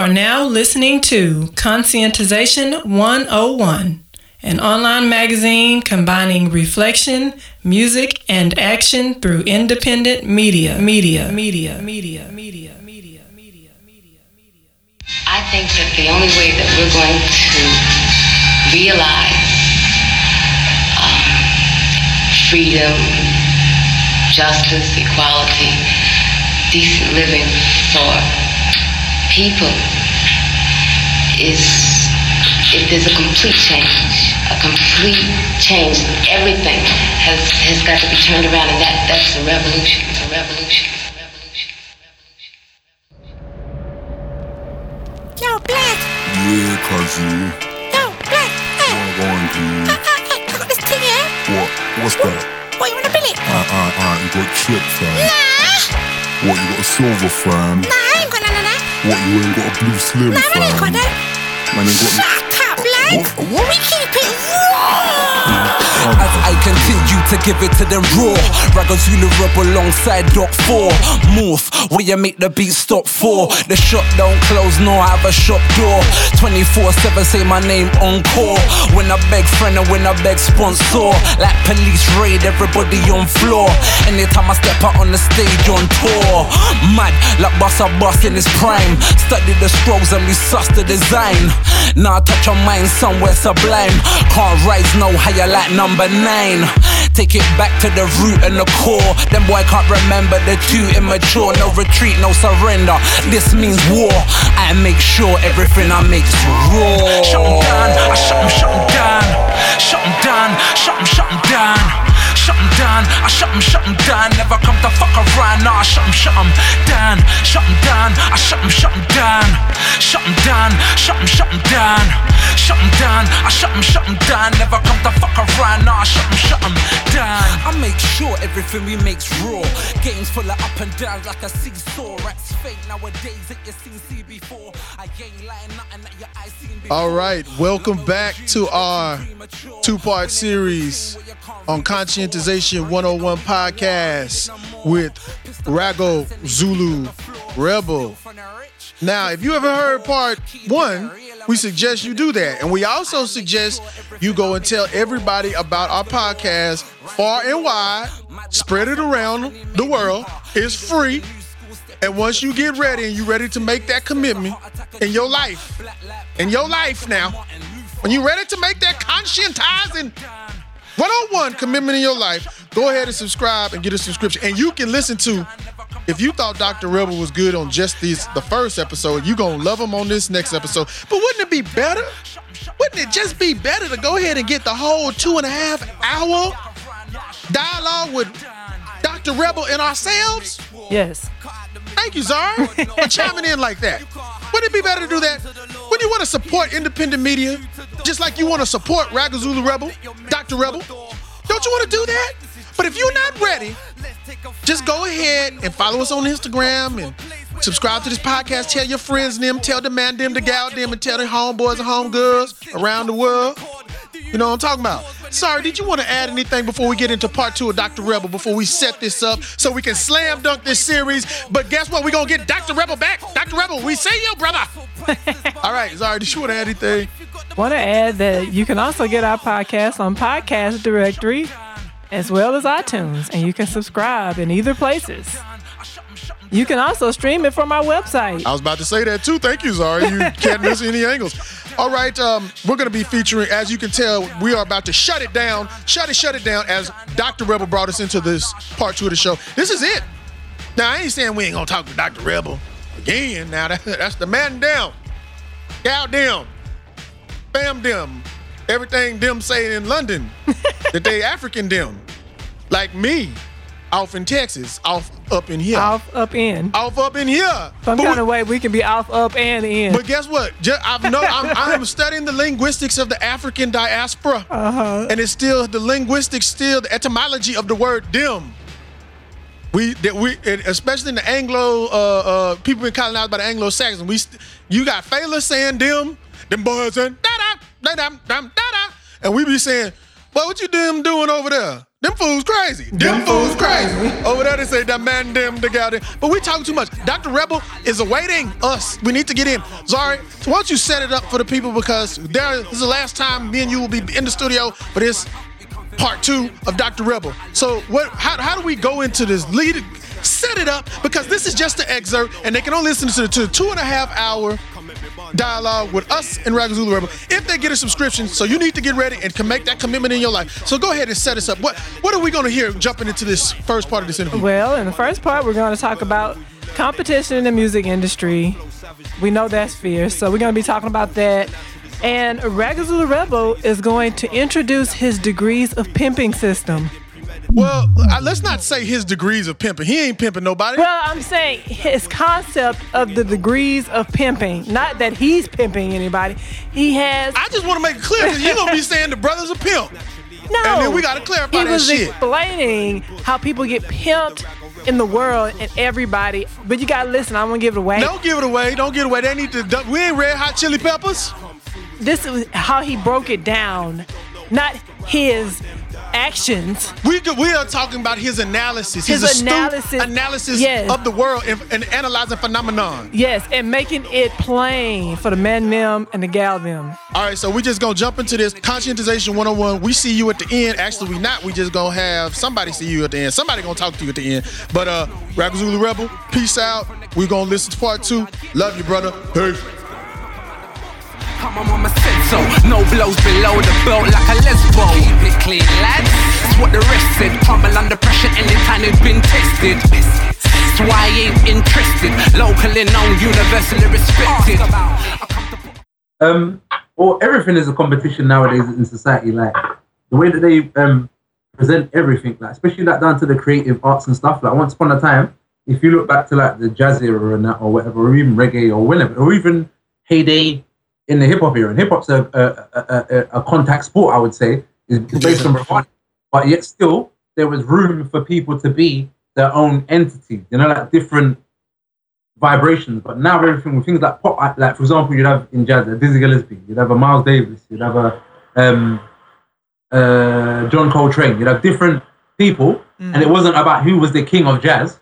are now listening to Conscientization 101, an online magazine combining reflection, music, and action through independent media. Media, media, media, media, media, media, media, media. I think that the only way that we're going to realize um, freedom, justice, equality, decent living for people is if there's a complete change, a complete change. Everything has, has got to be turned around, and that, that's a revolution. It's a revolution. It's a revolution. revolution. Yo, Black. Yeah, cousin. Yo, Black. Hey. I'm going to. Uh, uh, hey, I got this thing here. What? What's that? What, you wanna bill it? Uh, uh, uh, you got chip, fam. Nah. What, you got a silver, fam? Nah, What, you ain't got a blue slim, Nah, man, I ain't got that. Man, ain't got Shut. We keep it raw. As I continue to give it to them raw Ragazula rebel alongside Doc 4 Morph, where you make the beat stop for? The shop don't close, no I have a shop door. 24-7 say my name encore. When I beg friend and when I beg sponsor. Like police raid, everybody on floor. Anytime I step out on the stage on tour. Mad, like Bossa Boss in his prime. Study the scrolls and we suss the design. Now I touch on mine somewhere sublime Can't rise no higher like number nine Take it back to the root and the core Them boy can't remember the too immature No retreat, no surrender This means war I make sure everything I make's raw Shut 'em down, I shut 'em, shut 'em down Shut 'em down, shut 'em, shut 'em down Shut 'em down, I shut 'em, shut 'em down Never come to fuck around, nah, I shut 'em, shut 'em down Shut 'em down, I shut 'em, shut 'em down Shut 'em down, shut 'em, shut 'em down Shut 'em down, I shut 'em, shut 'em down. Never come to fuck around, nah, I shut 'em, shut 'em down. I make sure everything we make's raw. Games full of up and downs like a seesaw. Rats fake nowadays that you seen see before. I ain't lying nothing that your eyes seen before. All right, welcome back to our two-part series on Conscientization 101 podcast with Rago Zulu Rebel. Now, if you ever heard part one, we suggest you do that. And we also suggest you go and tell everybody about our podcast far and wide, spread it around the world. It's free. And once you get ready and you're ready to make that commitment in your life, in your life now, when you're ready to make that conscientizing 101 commitment in your life, go ahead and subscribe and get a subscription. And you can listen to, if you thought Dr. Rebel was good on just these the first episode, you're gonna love him on this next episode. But wouldn't it be better? Wouldn't it just be better to go ahead and get the whole two and a half hour dialogue with Dr. Rebel and ourselves? Yes. Thank you, Zara, for chiming in like that. Wouldn't it be better to do that? Wouldn't you want to support independent media just like you want to support Ragazulu Rebel, Dr. Rebel? Don't you want to do that? But if you're not ready, just go ahead and follow us on Instagram and subscribe to this podcast. Tell your friends them, tell the man them, the gal them, and tell their homeboys and homegirls around the world. You know what I'm talking about? Sorry, did you want to add anything before we get into part two of Dr. Rebel, before we set this up so we can slam dunk this series? But guess what? We're going to get Dr. Rebel back. Dr. Rebel, we see you, brother. All right, sorry, did you want to add anything? Want to add that you can also get our podcast on Podcast Directory as well as iTunes, and you can subscribe in either places. You can also stream it from our website. I was about to say that too. Thank you, Zara. You can't miss any angles. All right, um, we're going to be featuring, as you can tell, we are about to shut it down, shut it, shut it down, as Dr. Rebel brought us into this part two of the show. This is it. Now, I ain't saying we ain't going to talk to Dr. Rebel again. Now, that, that's the man down, gal them, fam them, everything them say in London that they African them, like me, off in Texas, off up in here, Off, up, in. off up in here. Some But kind we- of way we can be off, up, and in. but guess what? Ju- I've no, I'm, I'm studying the linguistics of the African diaspora, Uh-huh. and it's still the linguistics, still the etymology of the word "dim." We that we, especially in the Anglo, uh, uh, people been colonized by the Anglo-Saxons. We, st- you got Fela saying "dim," them boys saying "da da da da da da da," and we be saying Boy, what you them doing over there? Them fools crazy. Them, fools crazy. Over there they say that man them the guy there. But we talk too much. Dr. Rebel is awaiting us. We need to get in. Sorry. So why don't you set it up for the people because there this is the last time me and you will be in the studio for this part two of Dr. Rebel. So what how, how do we go into this lead set it up because this is just the excerpt and they can only listen to the to the two and a half hour dialogue with us and Raga Zulu Rebel if they get a subscription. So you need to get ready and can make that commitment in your life. So go ahead and set us up. What what are we going to hear jumping into this first part of this interview? Well, in the first part, we're going to talk about competition in the music industry. We know that's fierce, so we're going to be talking about that. And Ragazula Rebel is going to introduce his degrees of pimping system. Well, let's not say his degrees of pimping. He ain't pimping nobody. Well, I'm saying his concept of the degrees of pimping. Not that he's pimping anybody. He has. I just want to make it clear because you're gonna be saying the brothers are pimp. No. And then we gotta clarify he that was shit. explaining how people get pimped in the world and everybody. But you gotta listen. I won't give it away. Don't give it away. Don't give it away. They need to. We ain't red hot chili peppers. This is how he broke it down, not his actions. We could, we are talking about his analysis. His his analysis, analysis yes. of the world and, and analyzing phenomenon. Yes, and making it plain for the men them and the gal them. All right, so we just gonna jump into this conscientization 101. We see you at the end. Actually, we not. We just gonna have somebody see you at the end. Somebody gonna talk to you at the end. But uh, Rap Zulu Rebel, peace out. We gonna listen to part two. Love you, brother. Peace. How my mama said so. No blows below the belt like a lesbo. Keep it clean, lads. That's what the rest said. Crumble under pressure anytime it's been tested. That's why I ain't interested. Locally known, universally respected. um, or everything is a competition nowadays in society. Like the way that they um present everything, like especially like down to the creative arts and stuff. Like once upon a time, if you look back to like the jazz era and that, or whatever, or even reggae, or whenever, or even heyday in the hip hop era. And hip hop's a, a, a, a, a contact sport, I would say, is based on bravado. But yet still, there was room for people to be their own entity. You know, like different vibrations. But now everything with things like pop, like for example, you'd have in jazz a Dizzy Gillespie, you'd have a Miles Davis, you'd have a um, uh, John Coltrane, you'd have different people, and it wasn't about who was the king of jazz.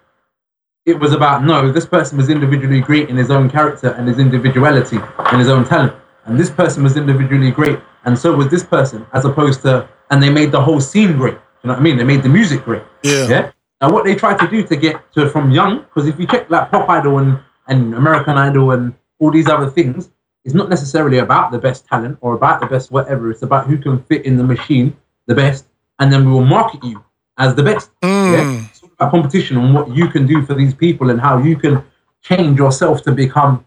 It was about no, this person was individually great in his own character and his individuality and his own talent, and this person was individually great, and so was this person, as opposed to, and they made the whole scene great. You know what I mean? They made the music great. Yeah. Yeah. Now, what they try to do to get to from young, because if you check like Pop Idol and, and American Idol and all these other things, it's not necessarily about the best talent or about the best whatever. It's about who can fit in the machine the best, and then we will market you as the best. Hmm. Yeah? It's all about competition and what you can do for these people and how you can change yourself to become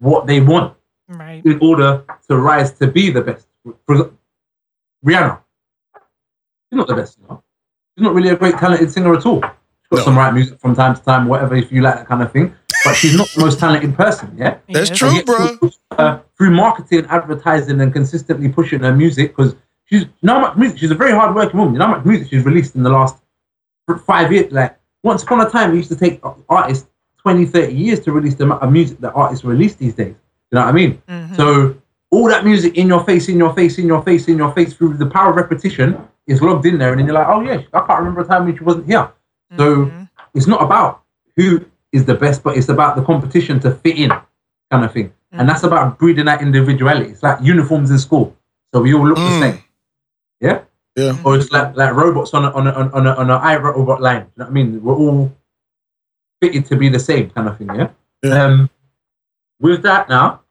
what they want Right. in order to rise to be the best. For Rihanna, she's not the best, you know. She's not really a great talented singer at all. She's got some right music from time to time, whatever, if you like that kind of thing. But she's not the most talented person, yeah? That's Yes. true, bro. through, uh, through marketing, advertising, and consistently pushing her music, because she's you know how much music. She's a very hard working woman. You know how much music she's released in the last f- five years. Like once upon a time, it used to take artists 20, 30 years to release the amount of music that artists release these days. You know what I mean? Mm-hmm. So all that music in your face, in your face, in your face, in your face through the power of repetition is logged in there, and then you're like, oh yeah, I can't remember a time when she wasn't here. So mm-hmm. it's not about who is the best, but it's about the competition to fit in, kind of thing. And that's mm-hmm. about breeding that individuality. It's like uniforms in school, so we all look the mm. same. Yeah. Yeah. Or it's like like robots on a on a on a on a, on a iRobot line. You know what I mean? We're all fitted to be the same kind of thing. Yeah. Yeah. Um, with that now,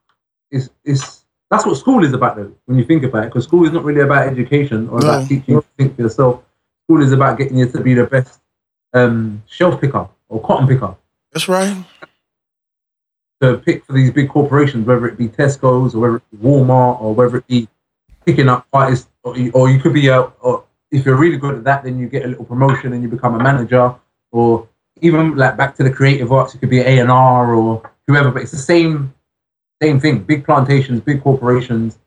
is is that's what school is about though, when you think about it. Because school is not really about education or No. about teaching you to think for yourself. School is about getting you to be the best um, shelf picker or cotton picker That's right. to pick for these big corporations, whether it be Tesco's or whether it be Walmart or whether it be picking up artists, or you, or you could be a, or if you're really good at that, then you get a little promotion and you become a manager, or even like back to the creative arts, it could be A and R or whoever. But it's the same, same thing. Big plantations, big corporations,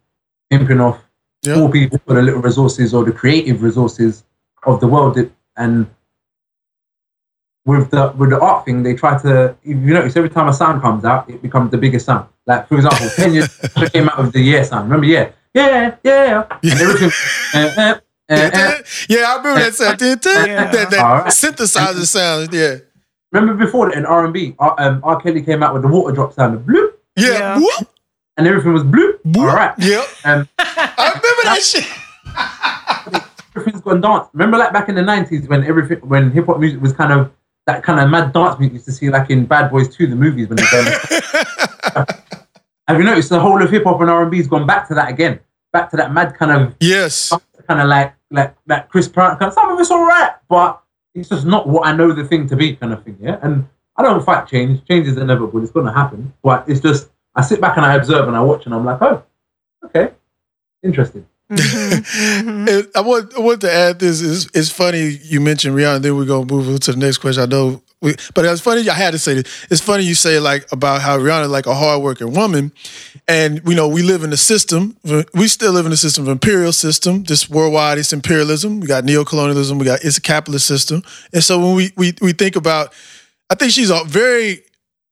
pimping off Yeah. poor people for the little resources or the creative resources of the world, and with the with the art thing, they try to. You notice, every time a sound comes out, it becomes the biggest sound. Like for example, ten years came out of the yeah sound. Remember, yeah, yeah, yeah, and everything. uh, uh, Eh, eh. yeah, I remember that sound. That, Yeah. that, that Alright. synthesizer sound. Yeah. Remember before that in R and B, um, R. Kelly came out with the water drop sound, the bloop, Yeah. Yeah. Whoop, and everything was bloop. whoop. All right. Yep. Um, I remember that shit. everything's gone dance. Remember, like back in the nineties when everything, when hip hop music was kind of that kind of mad dance music you used to see, like in Bad Boys Two, the movies when they're going. Have you noticed the whole of hip hop and R and B's gone back to that again? Back to that mad kind of Yes. kind of like like that Chris Pratt. Kind of, some of it's all right, but it's just not what I know the thing to be, kind of thing. Yeah, and I don't fight change. Change is inevitable. It's going to happen. But it's just I sit back and I observe and I watch and I'm like, oh, okay, interesting. Mm-hmm. And I want I want to add this. is it's funny you mentioned Rihanna. Then we're gonna move on to the next question. I know, we, but it's funny. I had to say this. It's funny you say like about how Rihanna is like a hardworking woman, and you know we live in a system. We still live in a system of imperial system. This worldwide, it's imperialism. We got neocolonialism. We got it's a capitalist system. And so when we we we think about, I think she's a very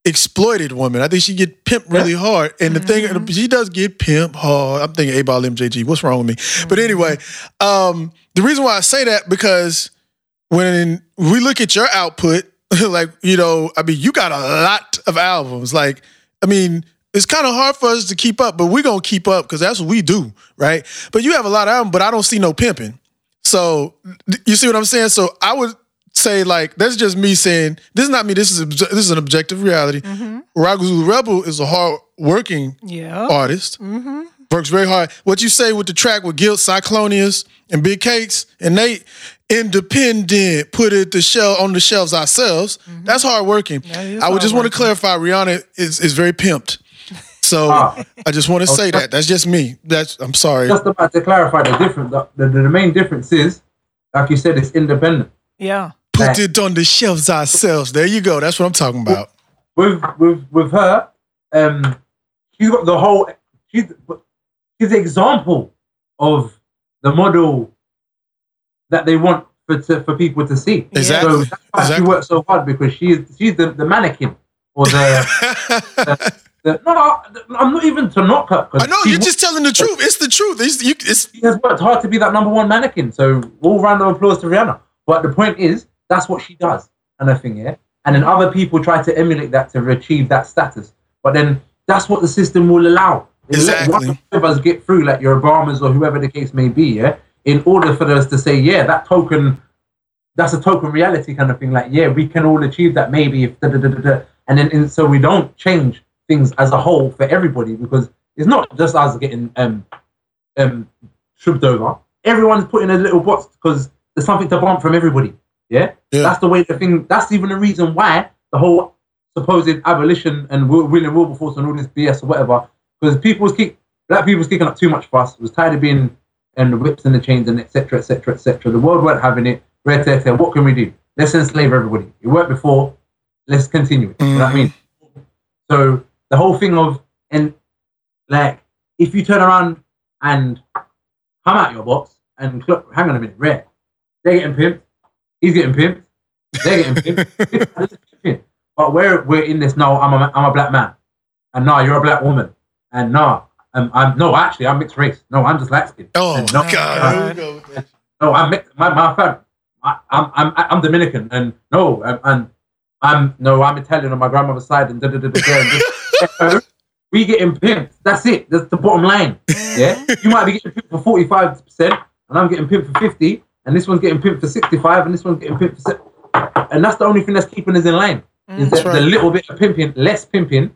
exploited woman. I think she get pimped really hard. And the thing, she does get pimped hard. I'm thinking 8Ball MJG. What's wrong with me? But anyway, um, the reason why I say that because when we look at your output, like you know, I mean, you got a lot of albums. Like, I mean. It's kind of hard for us to keep up, but we're gonna keep up because that's what we do, right? But you have a lot of albums, but I don't see no pimping. So you see what I'm saying? So I would say like that's just me saying this is not me. This is obje- this is an objective reality. Mm-hmm. Ragazulu Rebel is a hard working Yeah. artist. Mm-hmm. Works very hard. What you say with the track with Guilt, Cyclonius, and Big Cakes, and they independent, put it the shell on the shelves ourselves. That's hard working. is I would just want to clarify Rihanna is, is very pimped. So Ah. I just want to say that. That's just me. That's I'm sorry. Just about to clarify the difference. The, the, the main difference is, like you said, it's independent. Yeah. Put it on the shelves ourselves. There you go. That's what I'm talking about. with with with her, um, she's got the whole. She's the example of the model that they want for to, for people to see. Exactly. So that's why Exactly. she works so hard because she is she's the, the mannequin or the, the no. I'm not even to knock her. I know you're just telling the truth. It's the truth. It's, you, it's she has worked hard to be that number one mannequin. So all round of applause to Rihanna. But the point is, that's what she does, and I think yeah. And then other people try to emulate that to achieve that status. But then that's what the system will allow. It'll let Exactly. one of us get through, like your Obamas or whoever the case may be, yeah. In order for us to say, yeah, that token, that's a token reality kind of thing. Like, yeah, we can all achieve that maybe if da da da da. da. And then and so we don't change things as a whole for everybody because it's not just us getting um um shrubbed over. Everyone's put in a little box because there's something to bump from everybody. Yeah? Yeah. that's the way the thing. That's even the reason why the whole supposed abolition and Will- William Wilberforce and all this BS or whatever. Because people was keep black people was kicking up too much fuss. Was tired of being and the whips and the chains and etc. etc. etc. The world weren't having it. Red tear, tear. What can we do? Let's enslave everybody. It worked before. Let's continue it. You know what I mm. mean? So the whole thing of and like if you turn around and come out your box and hang on a minute, red, They're getting pimped. He's getting pimped. They're getting pimped. but we're we're in this now. I'm a I'm a black man, and now you're a black woman, and now um, I'm no actually I'm mixed race. No, I'm skinned. oh And no, god. uh, Here we go with that. no, I'm mixed. My my family. I'm I'm I'm Dominican, and no, and, and I'm no, I'm Italian on my grandmother's side, and da da da da. da, and just- so, we getting pimped. That's it. That's the bottom line. Yeah, you might be getting pimped for forty five percent, and I'm getting pimped for fifty, and this one's getting pimped for sixty five, and this one's getting pimped for. Se- and that's the only thing that's keeping us in line. Is That's that right. the little bit of pimping, less pimping,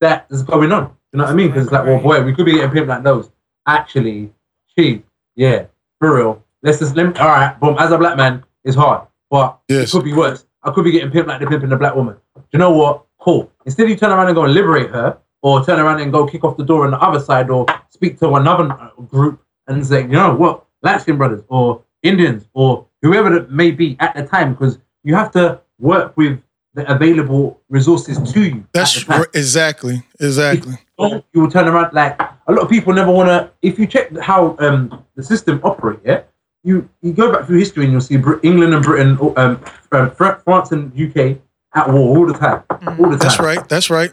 that is going on. You know what I mean? Because it's like, well, boy, we could be getting pimped like those. Actually, cheap. Yeah, for real. Let's just limit. All right, boom. As a black man, it's hard, but Yes. it could be worse. I could be getting pimped like the pimping the black woman. Do you know what? Cool. Instead, you turn around and go and liberate her, or turn around and go kick off the door on the other side, or speak to another uh, group and say, you know what, skin brothers, or Indians, or whoever it may be at the time, because you have to work with the available resources to you. at That's the time r- exactly, exactly. Don't, you will turn around like a lot of people never want to. If you check how um, the system operate, yeah, you you go back through history and you'll see Brit- England and Britain, um, um, France and UK at war all the time, all the time. That's right. That's right.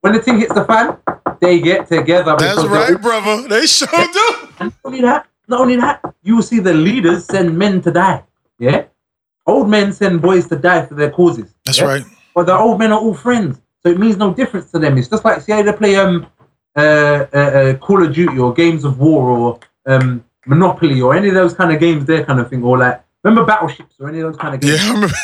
When the thing hits the fan, they get together. That's right, all- brother. They sure do. and not only that, not only that, you will see the leaders send men to die. Yeah, old men send boys to die for their causes. That's yeah? right. But the old men are all friends, so it means no difference to them. It's just like see how they play um uh, uh, uh Call of Duty or Gears of War or um Monopoly or any of those kind of games, there kind of thing, or like remember battleships or any of those kind of games. I remember.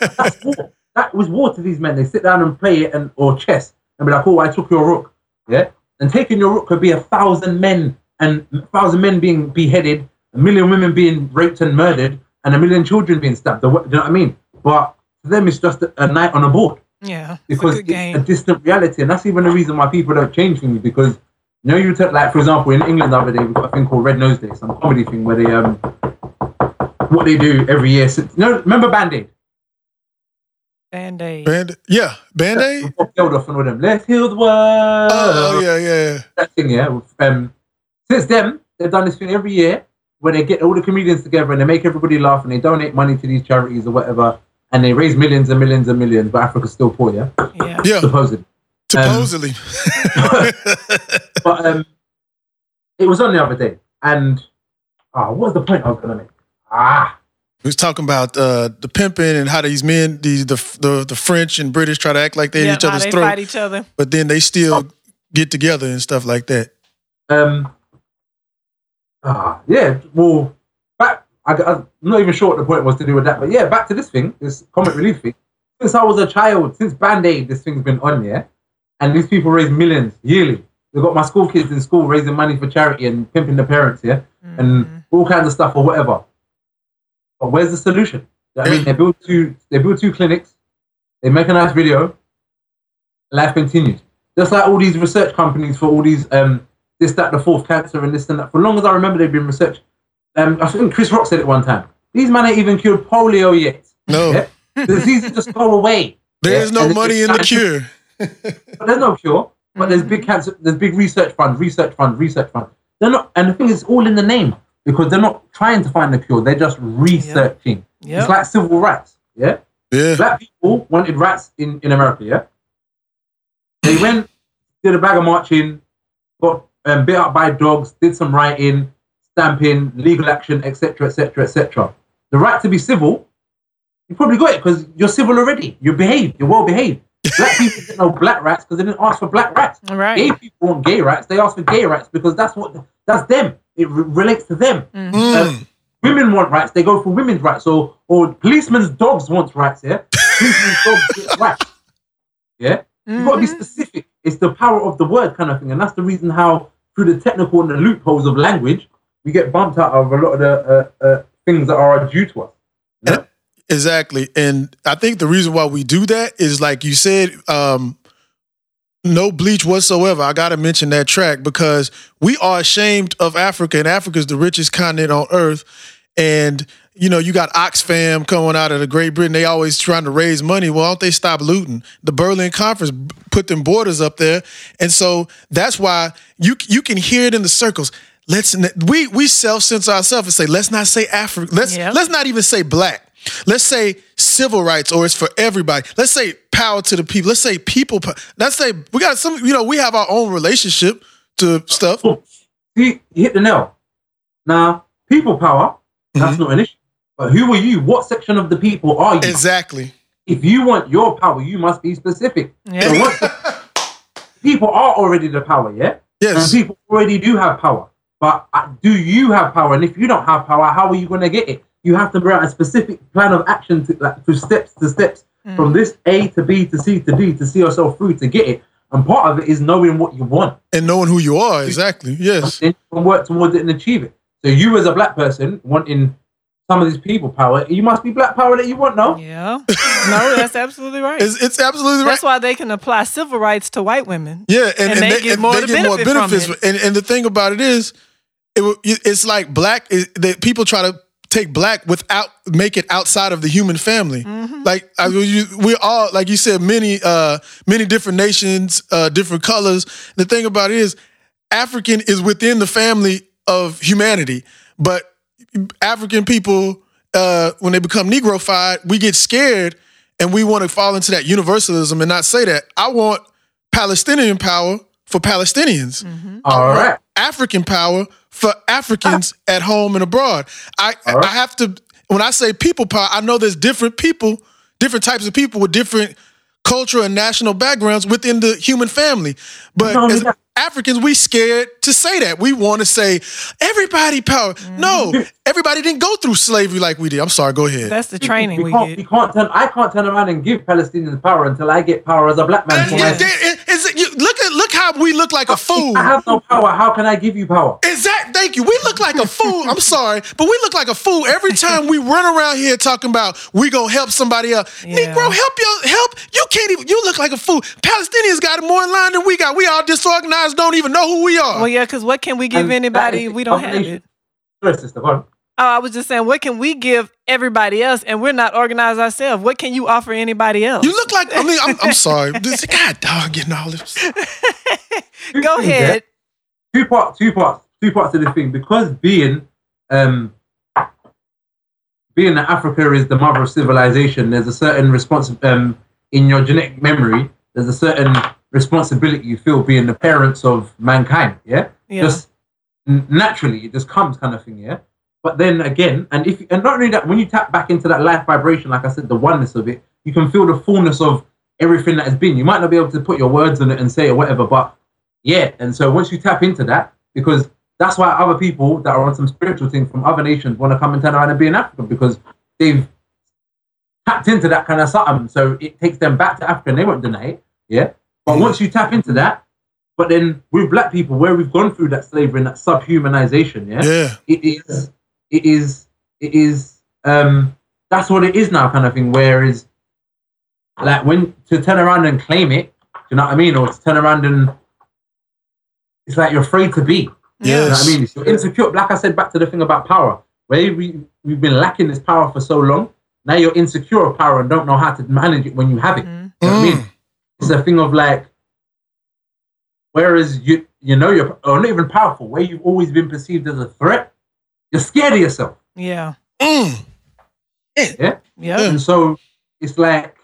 That's war. That was war to these men. They sit down and play it and or chess and be like, oh, I took your rook. Yeah. And taking your rook could be a thousand men and a thousand men being beheaded, a million women being raped and murdered, and a million children being stabbed. Do you know what I mean? But to them, it's just a, a night on a board Yeah, it's a because good it's a distant reality, and that's even the reason why people don't change things. Because you know, you took like for example, in England the other day, we've got a thing called Red Nose Day, some comedy thing where they um, what they do every year. So, you know, remember Band Aid? Band aid. Band, yeah, Band Aid. Bob Geldof and all them. Let's heal the world. Oh yeah, yeah. That thing, yeah. Um, since then, they've done this thing every year where they get all the comedians together and they make everybody laugh and they donate money to these charities or whatever, and they raise millions and millions and millions. But Africa's still poor, yeah, Yeah. Yeah, supposedly. supposedly. But um, it was on the other day, and ah, what was the point I was gonna make? Ah, we was talking about uh, the pimping and how these men, these the, the the French and British try to act like they yeah, at each how other's they throat, fight each other. but then they still get together and stuff like that. um, ah, yeah. Well, back. I, I'm not even sure what the point was to do with that, but yeah, back to this thing, this comic relief thing. Since I was a child, since Band Aid, this thing's been on, yeah, and these people raise millions yearly. They've got my school kids in school raising money for charity and pimping the parents, yeah, and all kinds of stuff or whatever. But where's the solution? I mean, they build two, they build two clinics, they make a nice video, life continues. Just like all these research companies for all these um this, that, the fourth cancer and this and that. For long as I remember, they've been researched. Um, I think Chris Rock said it one time. These men ain't even cured polio yet. No, Yeah? the diseases just go away. there is Yeah, no and money in the cure. But there's no cure. But there's big cancer. There's big research fund, research fund, research fund. They're not, and the thing is, all in the name because they're not trying to find the cure. They're just researching. Yep. It's like civil rights. Yeah. Yeah, Black people wanted rats in, in America, yeah? They went, did a bag of marching, got um, bit up by dogs, did some writing, stamping, legal action, etc., etc., etc. The right to be civil, you probably got it because you're civil already. You behave. you're well behaved. Black people didn't know black rights because they didn't ask for black rights. All right. Gay people want gay rights, they ask for gay rights because that's what that's them. It re- relates to them. Mm-hmm. Mm. Women want rights, they go for women's rights. Or or policemen's dogs want rights, yeah? Policemen's dogs get rights. Yeah? You've got to be specific. It's the power of the word kind of thing. And that's the reason how, through the technical and the loopholes of language, we get bumped out of a lot of the uh, uh, things that are due to us. Exactly. And I think the reason why we do that is like you said, um, no bleach whatsoever. I got to mention that track because we are ashamed of Africa, and Africa is the richest continent on earth. And you know, you got Oxfam coming out of the Great Britain. They always trying to raise money. Well, don't they stop looting? The Berlin Conference put them borders up there, and so that's why you you can hear it in the circles. Let's we we self censor ourselves and say let's not say Africa. Let's Yep. let's not even say black. Let's say civil rights or it's for everybody. Let's say power to the people. Let's say people. po- Let's say we got some. You know, we have our own relationship to stuff. Boom. See, you hit the nail. Now, people power, that's mm-hmm. not an issue. But who are you? What section of the people are you? Exactly. if you want your power, you must be specific. Yeah. So the- people are already the power, yeah? Yes. And people already do have power. But uh, do you have power? And if you don't have power, how are you going to get it? You have to write a specific plan of action to, like, through steps to steps from this A to B to C to D to see yourself through to get it. And part of it is knowing what you want. And knowing who you are. Exactly. Yes. Then you can work towards it and achieve it. So you as a black person wanting some of these people power, you must be black power that you want, no? Yeah. No, that's absolutely right. It's, it's absolutely right. That's why they can apply civil rights to white women. Yeah, and, And they get more to benefit from it. And and the thing about it is, it it's like black. Is, that people try to take black without make it outside of the human family. Mm-hmm. Like I, you, we're all like you said, many uh many different nations, uh different colors. The thing about it is, African is within the family of humanity, but African people, uh, when they become Negrofied, we get scared and we want to fall into that universalism and not say that. I want Palestinian power for Palestinians. Mm-hmm. All right. African power for Africans at home and abroad. I All right. I have to when I say people power, I know there's different people, different types of people with different cultural and national backgrounds within the human family. But Not as that- Africans, we scared to say that. We want to say everybody power. No, mm-hmm. everybody didn't go through slavery like we did. I'm sorry. Go ahead. That's the training we can't, get. we can't turn. I can't turn around and give Palestinians power until I get power as a black man. And For you my- it- you- look at look how we look like a fool. I have no power. How can I give you power? Exact. Thank you. We look like a fool. I'm sorry, but we look like a fool every time we run around here talking about we gonna help somebody else. Yeah. Negro, help your help. You can't even. You look like a fool. Palestinians got it more in line than we got. We all disorganized. Don't even know who we are. Well, yeah, because what can we give And anybody? is We don't have it. Sister. Go. Oh, I was just saying, what can we give everybody else, and we're not organized ourselves? What can you offer anybody else? you look like. I mean, I'm, I'm sorry. This, God, dog, getting all this. Go ahead. Two parts. Two parts. Two parts of the thing. Because being, um, being that Africa is the mother of civilization, there's a certain response um, in your genetic memory. There's a certain responsibility you feel being the parents of mankind. Yeah. Yeah. Just n- naturally, it just comes kind of thing. Yeah. But then again, and if and not only that, when you tap back into that life vibration, like I said, the oneness of it, you can feel the fullness of everything that has been. You might not be able to put your words on it and say it or whatever, but yeah. And so once you tap into that, because that's why other people that are on some spiritual thing from other nations want to come and turn around and be in Africa because they've tapped into that kind of something. So it takes them back to Africa and they won't deny it. Yeah. But once you tap into that, but then with black people, where we've gone through that slavery and that subhumanization, yeah, Yeah. it is, it is, it is, um, that's what it is now, kind of thing. Whereas, like, when to turn around and claim it, do you know what I mean? Or to turn around and it's like you're afraid to be. You know what I mean? It's you're insecure. Like I said, back to the thing about power, where we, we've been lacking this power for so long. Now you're insecure of power and don't know how to manage it when you have it. Mhm. You know what I Mm. mean? It's a thing of like, whereas you you know you're or not even powerful, where you've always been perceived as a threat, you're scared of yourself. Yeah. Mm. Yeah. Yeah. And so it's like,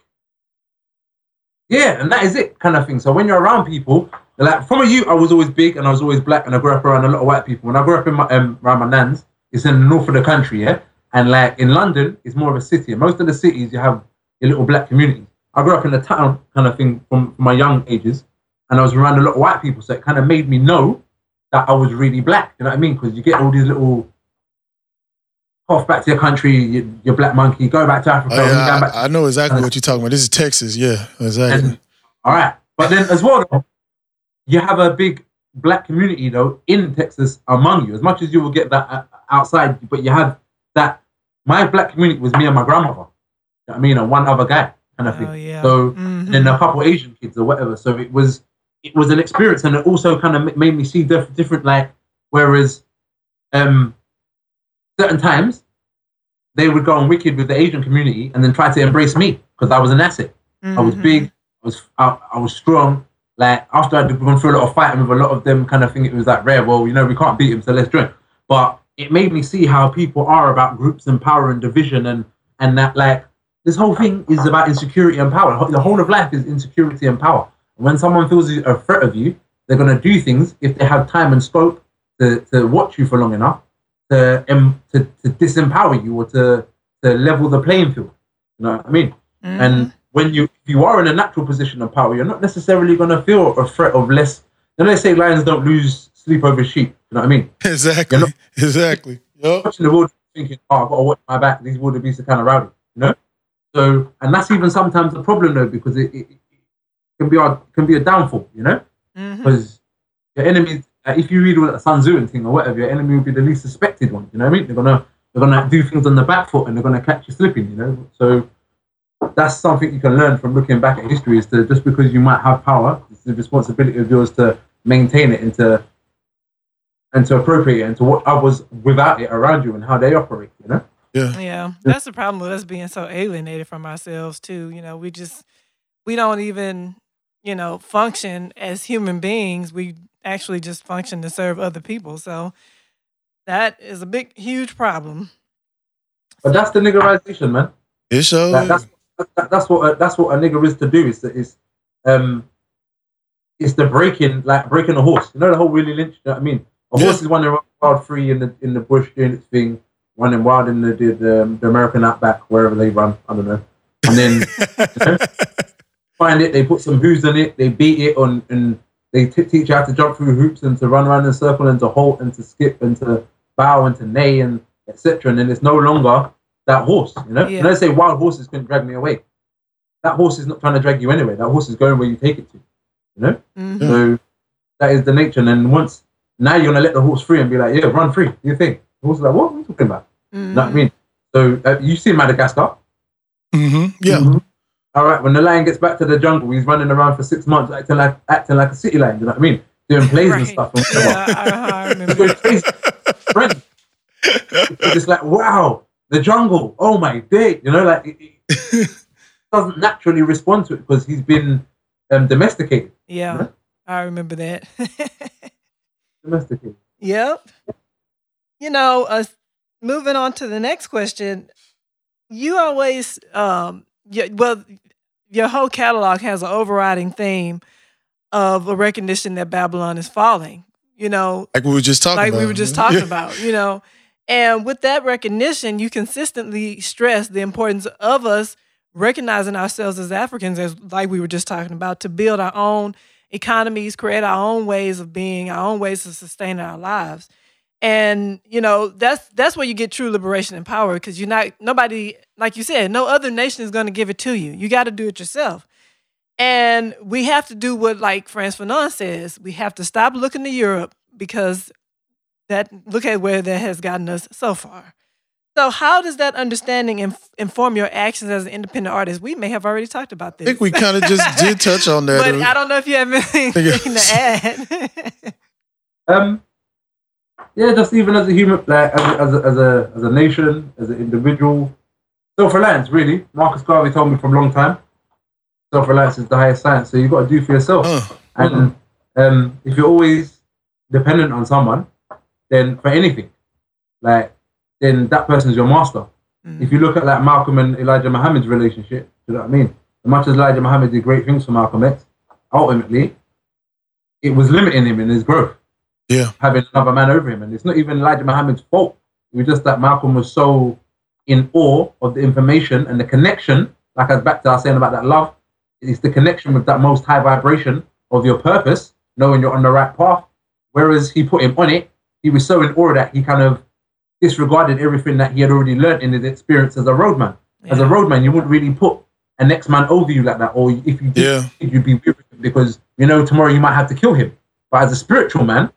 yeah, and that is it kind of thing. So when you're around people, like from a youth, I was always big and I was always black and I grew up around a lot of white people. When I grew up in my, um, around my nan's, it's in the north of the country, yeah? And like in London, it's more of a city. And most of the cities, you have your little black communities. I grew up in a town kind of thing from, from my young ages and I was around a lot of white people. So it kind of made me know that I was really black. You know what I mean? Because you get all these little off back to your country, you, your black monkey, go back to Africa. Oh, yeah, back I, I know exactly what you're talking about. This is Texas. Yeah, exactly. and, all right. But then as well, though, you have a big black community though in Texas among you. As much as you will get that uh, outside, but you have that. My black community was me and my grandmother. You know what I mean, and one other guy kind of thing. Oh, yeah. So Mhm. and then a couple Asian kids or whatever. So it was it was an experience, and it also kind of made me see diff- different like. Whereas, um, certain times they would go on wicked with the Asian community and then try to embrace me because I was an asset. I was Mhm. big. I was I, I was strong. Like after I'd gone through a lot of fighting with a lot of them, kind of thing, it was like rare. Well, you know, we can't beat him, so let's drink. But it made me see how people are about groups and power and division, and and that like this whole thing is about insecurity and power. The whole of life is insecurity and power. And when someone feels a threat of you, they're gonna do things if they have time and scope to, to watch you for long enough to um, to, to disempower you or to to level the playing field. You know what I mean? Mhm. And when you if you are in a natural position of power, you're not necessarily going to feel a threat of less. You know, they say lions don't lose sleep over sheep. You know what I mean? Exactly. You know- exactly. Yup. Watching the world, thinking, "Oh, I've got to watch my back. These wildebeest are kind of rowdy." You know. So, and that's even sometimes a problem though, because it, it, it can be a can be a downfall. You know, Mhm. because your enemy, uh, if you read all that Sun Tzu and thing or whatever, your enemy will be the least suspected one. You know what I mean? They're gonna they're gonna do things on the back foot and they're gonna catch you slipping. You know, so that's something you can learn from looking back at history. Is to just because you might have power, it's the responsibility of yours to maintain it and to and to appropriate it and to what others without it around you and how they operate. You know. Yeah. Yeah, that's the problem with us being so alienated from ourselves too. You know, we just we don't even you know function as human beings. We actually just function to serve other people. So that is a big, huge problem. But that's the niggerization, man. It shows. That, that's that, that's what a, that's what a nigger is to do. Is that is um, it's the breaking like breaking a horse. You know the whole Willie Lynch. You know what I mean? A Yeah. horse is running wild free in the in the bush doing its thing, running wild in the the, the, the American outback wherever they run. I don't know. And then you know, find it. They put some hooves in it. They beat it on and they t- teach you how to jump through hoops and to run around in a circle and to halt and to skip and to bow and to neigh and etc. And then it's no longer that horse. You know. Yeah. And they say wild horses couldn't drag me away. That horse is not trying to drag you anyway. That horse is going where you take it to. You know. Mhm. So that is the nature. And then once now you're gonna let the horse free and be like, yeah, run free. Do you think? The horse is like, what are you talking about? You know what I mean? So uh, you see Madagascar. hmm Yeah. Mhm. All right. When the lion gets back to the jungle, he's running around for six months, acting like acting like a city lion. You know what I mean? Doing plays and stuff. And. Yeah, I, I remember. going crazy. Friend. It's just like wow, the jungle. Oh my day. You know, like it, it doesn't naturally respond to it because he's been um, domesticated. Yeah, I remember that. Domesticated. Yep. You know, uh, moving on to the next question, you always, um, y well, your whole catalog has an overriding theme of a recognition that Babylon is falling. You know, Like we were just talking like about. we were just talking Yeah. about, you know. And with that recognition, you consistently stress the importance of us recognizing ourselves as Africans, as like we were just talking about, to build our own economies, create our own ways of being, our own ways of sustaining our lives. And you know that's that's where you get true liberation and power because you're not nobody like you said no other nation is going to give it to you. You got to do it yourself. And we have to do what like Frantz Fanon says. We have to stop looking to Europe because that look at where that has gotten us so far. So how does that understanding inf- inform your actions as an independent artist? We may have already talked about this. I think we kind of just did touch on that. but I don't know if you have anything to add. Um, yeah, just even as a human, like as a, as a, as a, as a nation, as an individual, self reliance. Really, Marcus Garvey told me from a long time. Self reliance is the highest science. So you've got to do for yourself. And um, if you're always dependent on someone, then for anything, like then that person's your master. If you look at like Malcolm and Elijah Muhammad's relationship, do you know what I mean? As much as Elijah Muhammad did great things for Malcolm X, ultimately, it was limiting him in his growth yeah. having another man over him. And it's not even Elijah Muhammad's fault. It was just that Malcolm was so in awe of the information and the connection, like I was back to I was saying about that love, it's the connection with that most high vibration of your purpose, knowing you're on the right path. Whereas he put him on it, he was so in awe that he kind of disregarded everything that he had already learned in his experience as a roadman. As a roadman, you wouldn't really put a next man over you like that, or if you did, Yeah. you'd be weary because you know tomorrow you might have to kill him. But as a spiritual man,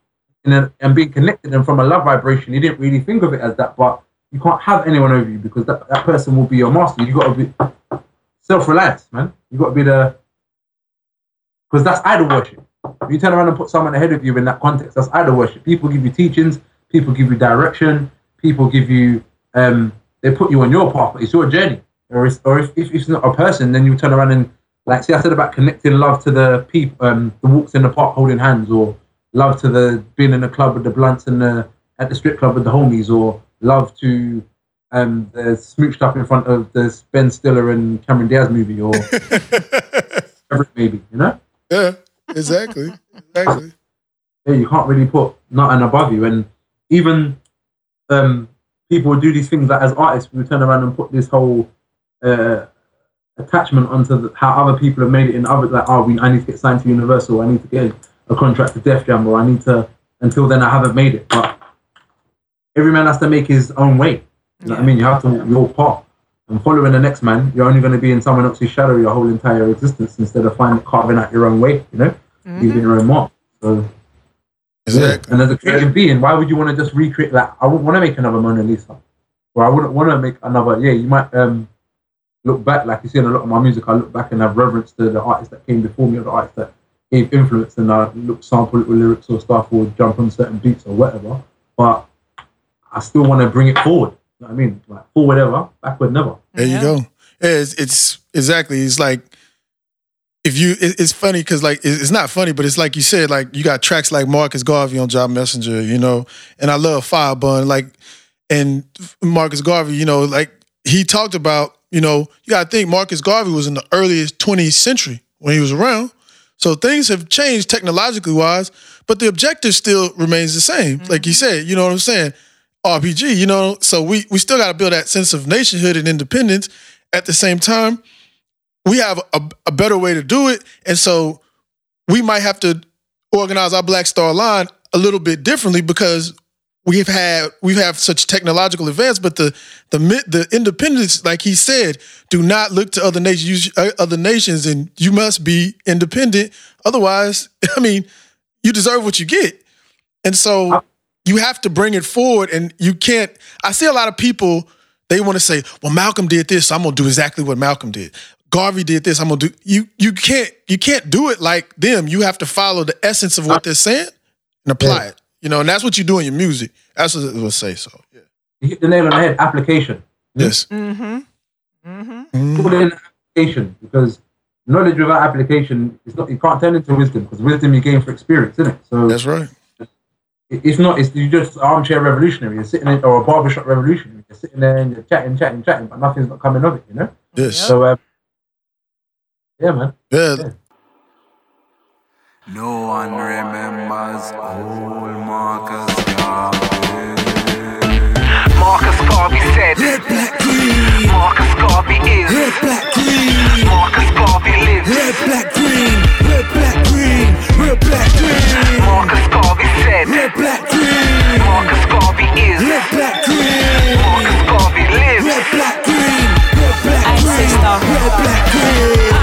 and, and being connected and from a love vibration, you didn't really think of it as that. But you can't have anyone over you because that, that person will be your master. You've got to be self reliant, man. You've got to be the because that's idol worship. If you turn around and put someone ahead of you in that context, that's idol worship. People give you teachings, people give you direction, people give you um they put you on your path, but it's your journey. Or, it's, or if, if it's not a person, then you turn around and like see I said about connecting love to the people um the walks in the park holding hands or love to the being in a club with the blunts and the at the strip club with the homies or love to um the smooched up in front of the Ben Stiller and Cameron Diaz movie or whatever it may be, you know? Yeah. Exactly. exactly. yeah, you can't really put nothing above you. And even um, people do these things that as artists, we turn around and put this whole uh, attachment onto the, how other people have made it in other, like, oh, we, I need to get signed to Universal, I need to get a contract to Def Jam, or I need to, until then I haven't made it. But every man has to make his own way. You know what I mean? You have to walk your path. And following the next man, you're only going to be in someone else's shadow your whole entire existence instead of finding carving out your own way, you know? Leaving your own mark. So Exactly. and as a creative being, why would you want to just recreate that? I wouldn't want to make another Mona Lisa. Or I wouldn't want to make another, yeah, you might um, look back, like you see in a lot of my music, I look back and have reverence to the artists that came before me or the artists that gave influence and I look sample little lyrics or stuff or jump on certain beats or whatever. But I still want to bring it forward. You know what I mean? Like forward ever, backward never. There you go. Yeah, it's, it's exactly. It's like if you. It, it's funny because like it's not funny, but it's like you said. Like you got tracks like Marcus Garvey on Job Messenger, you know, and I love Firebun. Like and Marcus Garvey, you know, like he talked about. You know, you got to think Marcus Garvey was in the earliest 20th century when he was around. So things have changed technologically wise, but the objective still remains the same. Like you mm-hmm. said, you know what I'm saying? RPG, you know, so we we still got to build that sense of nationhood and independence. At the same time, we have a, a better way to do it, and so we might have to organize our Black Star line a little bit differently because we've had we have such technological advance, but the the the independence, like he said, do not look to other nations. uh, Other nations, and you must be independent. Otherwise, I mean, you deserve what you get, and so you have to bring it forward. And you can't. I see a lot of people. They want to say, "Well, Malcolm did this, so I'm gonna do exactly what Malcolm did." Garvey did this. I'm gonna do. You you can't you can't do it like them. You have to follow the essence of what they're saying and apply it. You know, and that's what you do in your music. That's what it will say. So yeah. You hit the nail on the head. Application. Yes. Mm-hmm. Mm-hmm. Mhm. Put in application because knowledge without application is not. You can't turn into wisdom because wisdom you gain for experience, isn't it? So That's right. it- it's not. It's you just armchair revolutionary. You're sitting in, or a barbershop revolutionary. You're sitting there and you're chatting, chatting, chatting, but nothing's not coming of it. You know. Yes. So um, yeah, man. Yeah. No one remembers old Marcus Marcus Garvey said, Red, black, green. Marcus Garvey is, Red, black, green. Marcus Garvey lives. Red, black, green. Red, black, green. Red, black, green. Marcus Garvey said, Red, black, green. Marcus Garvey is, Red, black, green. Marcus Garvey lives. Red, black, green. Red, black, green. Red, black, green.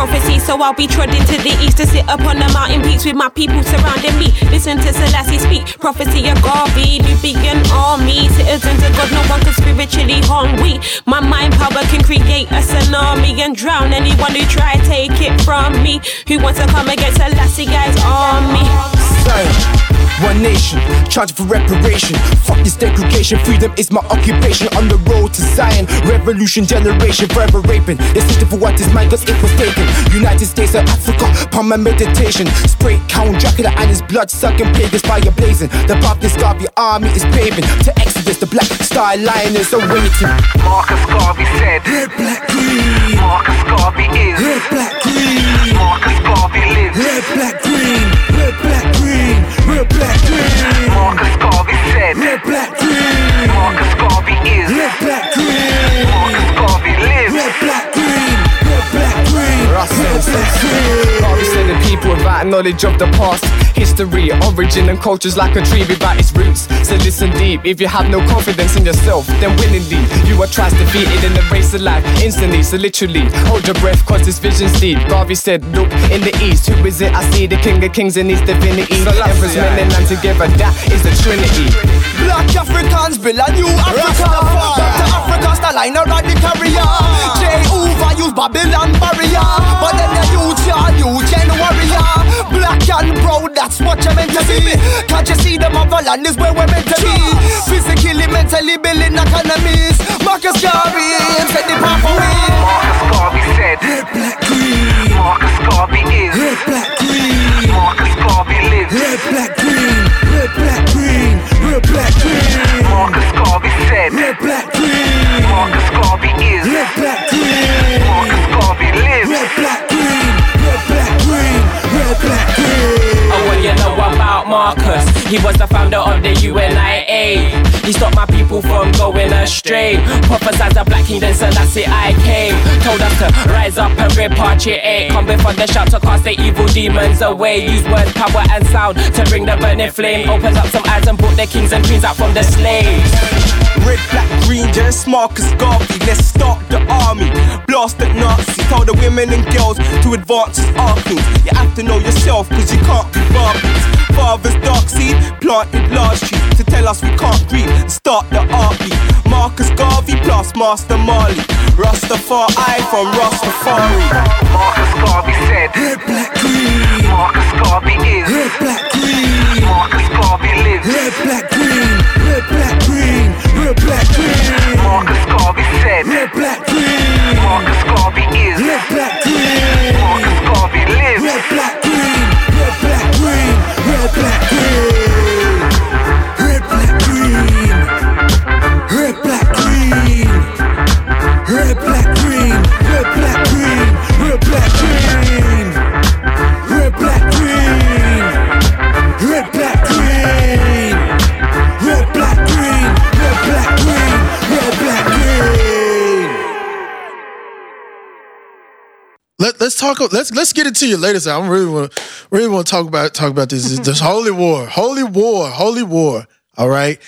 Prophecy, so I'll be trotting to the east to sit upon the mountain peaks with my people surrounding me. Listen to Selassie speak, prophecy of Garvey, Nubian army, citizens of God, no one can spiritually harm we. My mind power can create a tsunami and drown anyone who try to take it from me. Who wants to come against Selassie guy's army? Zion. One nation, charging for reparation. Fuck this degradation, freedom is my occupation. On the road to Zion, revolution generation, forever raping. It's system for what is mine, cause it was taken. United States of Africa, upon my meditation. Spray Count Dracula and his blood sucking pagans fire blazing. The Baptist Garvey army is paving. To Exodus, the black star lion is awaiting. Marcus Garvey said, Red, black, green. Marcus Garvey is, Red, black, green. Marcus Garvey lives. Red, black, green. Red, black, green. Red, black, green. Marcus Garvey said, Red, black, green. Marcus Garvey is, Red, black, green. Marcus Garvey lives. Red, black, green. Red, black, green. Red, black, green. The people without knowledge of the past, history, origin, and cultures like a tree without its roots. So listen deep. If you have no confidence in yourself, then willingly you are twice defeated in the race of life instantly. So literally, hold your breath, cause this vision's deep. Garvey said, Look in the east, who is it? I see the king of kings and his divinity. So Emperors, men, and land together, that is the trinity. Black Africans build a new Africa. Back to Africa, style line around the carrier. J. Hoover use Babylon barrier. But then the youth, your new warrior. Black and proud, that's what you're meant to be. Can't you see the motherland is where we're meant to be? Physically, mentally building economies. Marcus Garvey, said the pathway. Marcus Garvey said, Red, black, green. Marcus Garvey is, Red, black, green. Marcus Garvey lives. Red, black, green. Red, black, green. Red, black, green. Marcus Garvey said, Red, black, green. Marcus Garvey is, Red, black, green. And what you know about Marcus? He was the founder of the UNIA. He stopped my people from going astray. Prophesied the black king, then Selassie I came. Told us to rise up and repatriate. Come before the shout to cast the evil demons away. Use words, power, and sound to bring the burning flame. Open up some eyes and brought the kings and queens out from the slaves. Red, black, green, just Marcus Garvey. Let's start the army. Blast at Nazis. Tell the women and girls to advance as archons. You have to know yourself, cause you can't be Barbies. Father's dark seed, planted large trees to tell us we can't grieve. Start the army. Marcus Garvey plus Master Marley. Rastafari from Rastafari. Marcus Garvey said, Red, black, green. Marcus Garvey is, Red, black, green. Marcus Garvey lives. Red, black, green. Red, black, green. Red, Black green. Marcus Garvey said. Red, Black green. Marcus Garvey is. Red, Black green. Marcus Garvey lives. Red, Black green. Red, Black green. Red, Black green. Let's talk. Let's let's get into your latest. album. I really want really want to talk about talk about this. This holy war, holy war, holy war. All right.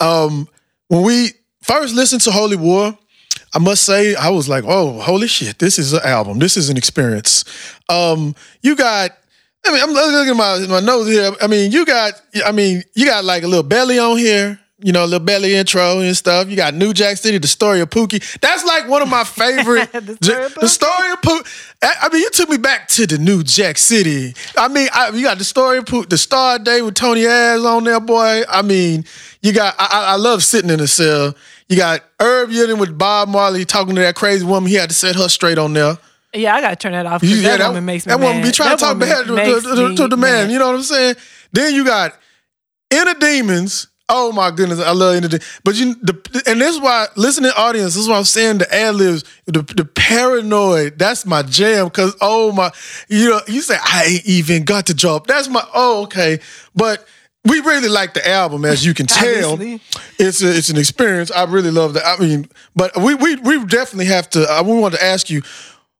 Um, when we first listened to Holy War, I must say I was like, oh, holy shit, this is an album. This is an experience. Um, you got. I mean, I'm looking at my my notes here. I mean, you got. I mean, you got like a little belly on here you know, a little belly intro and stuff. You got New Jack City, the story of Pookie. That's like one of my favorite. the, story of the story of Pookie. I mean, you took me back to the New Jack City. I mean, I, you got the story of Pookie, the Star Day with Tony Ayers on there, boy. I mean, you got. I, I love sitting in a cell. You got Herb Yilling with Bob Marley talking to that crazy woman. He had to set her straight on there. Yeah, I gotta turn that off. 'cause Yeah, that, woman makes me That woman mad. be trying That to talk bad to, to- to- to the man. mad. You know what I'm saying? Then you got Inner Demons. Oh my goodness, I love Demons. But you, the, and this is why, listening audience, this is why I'm saying the ad libs, the, the paranoid. That's my jam. Cause oh my, you know, you say I ain't even got to drop. That's my oh okay, but. We really like the album, as you can tell. It's a, it's an experience. I really love that. I mean, but we we we definitely have to. I we want to ask you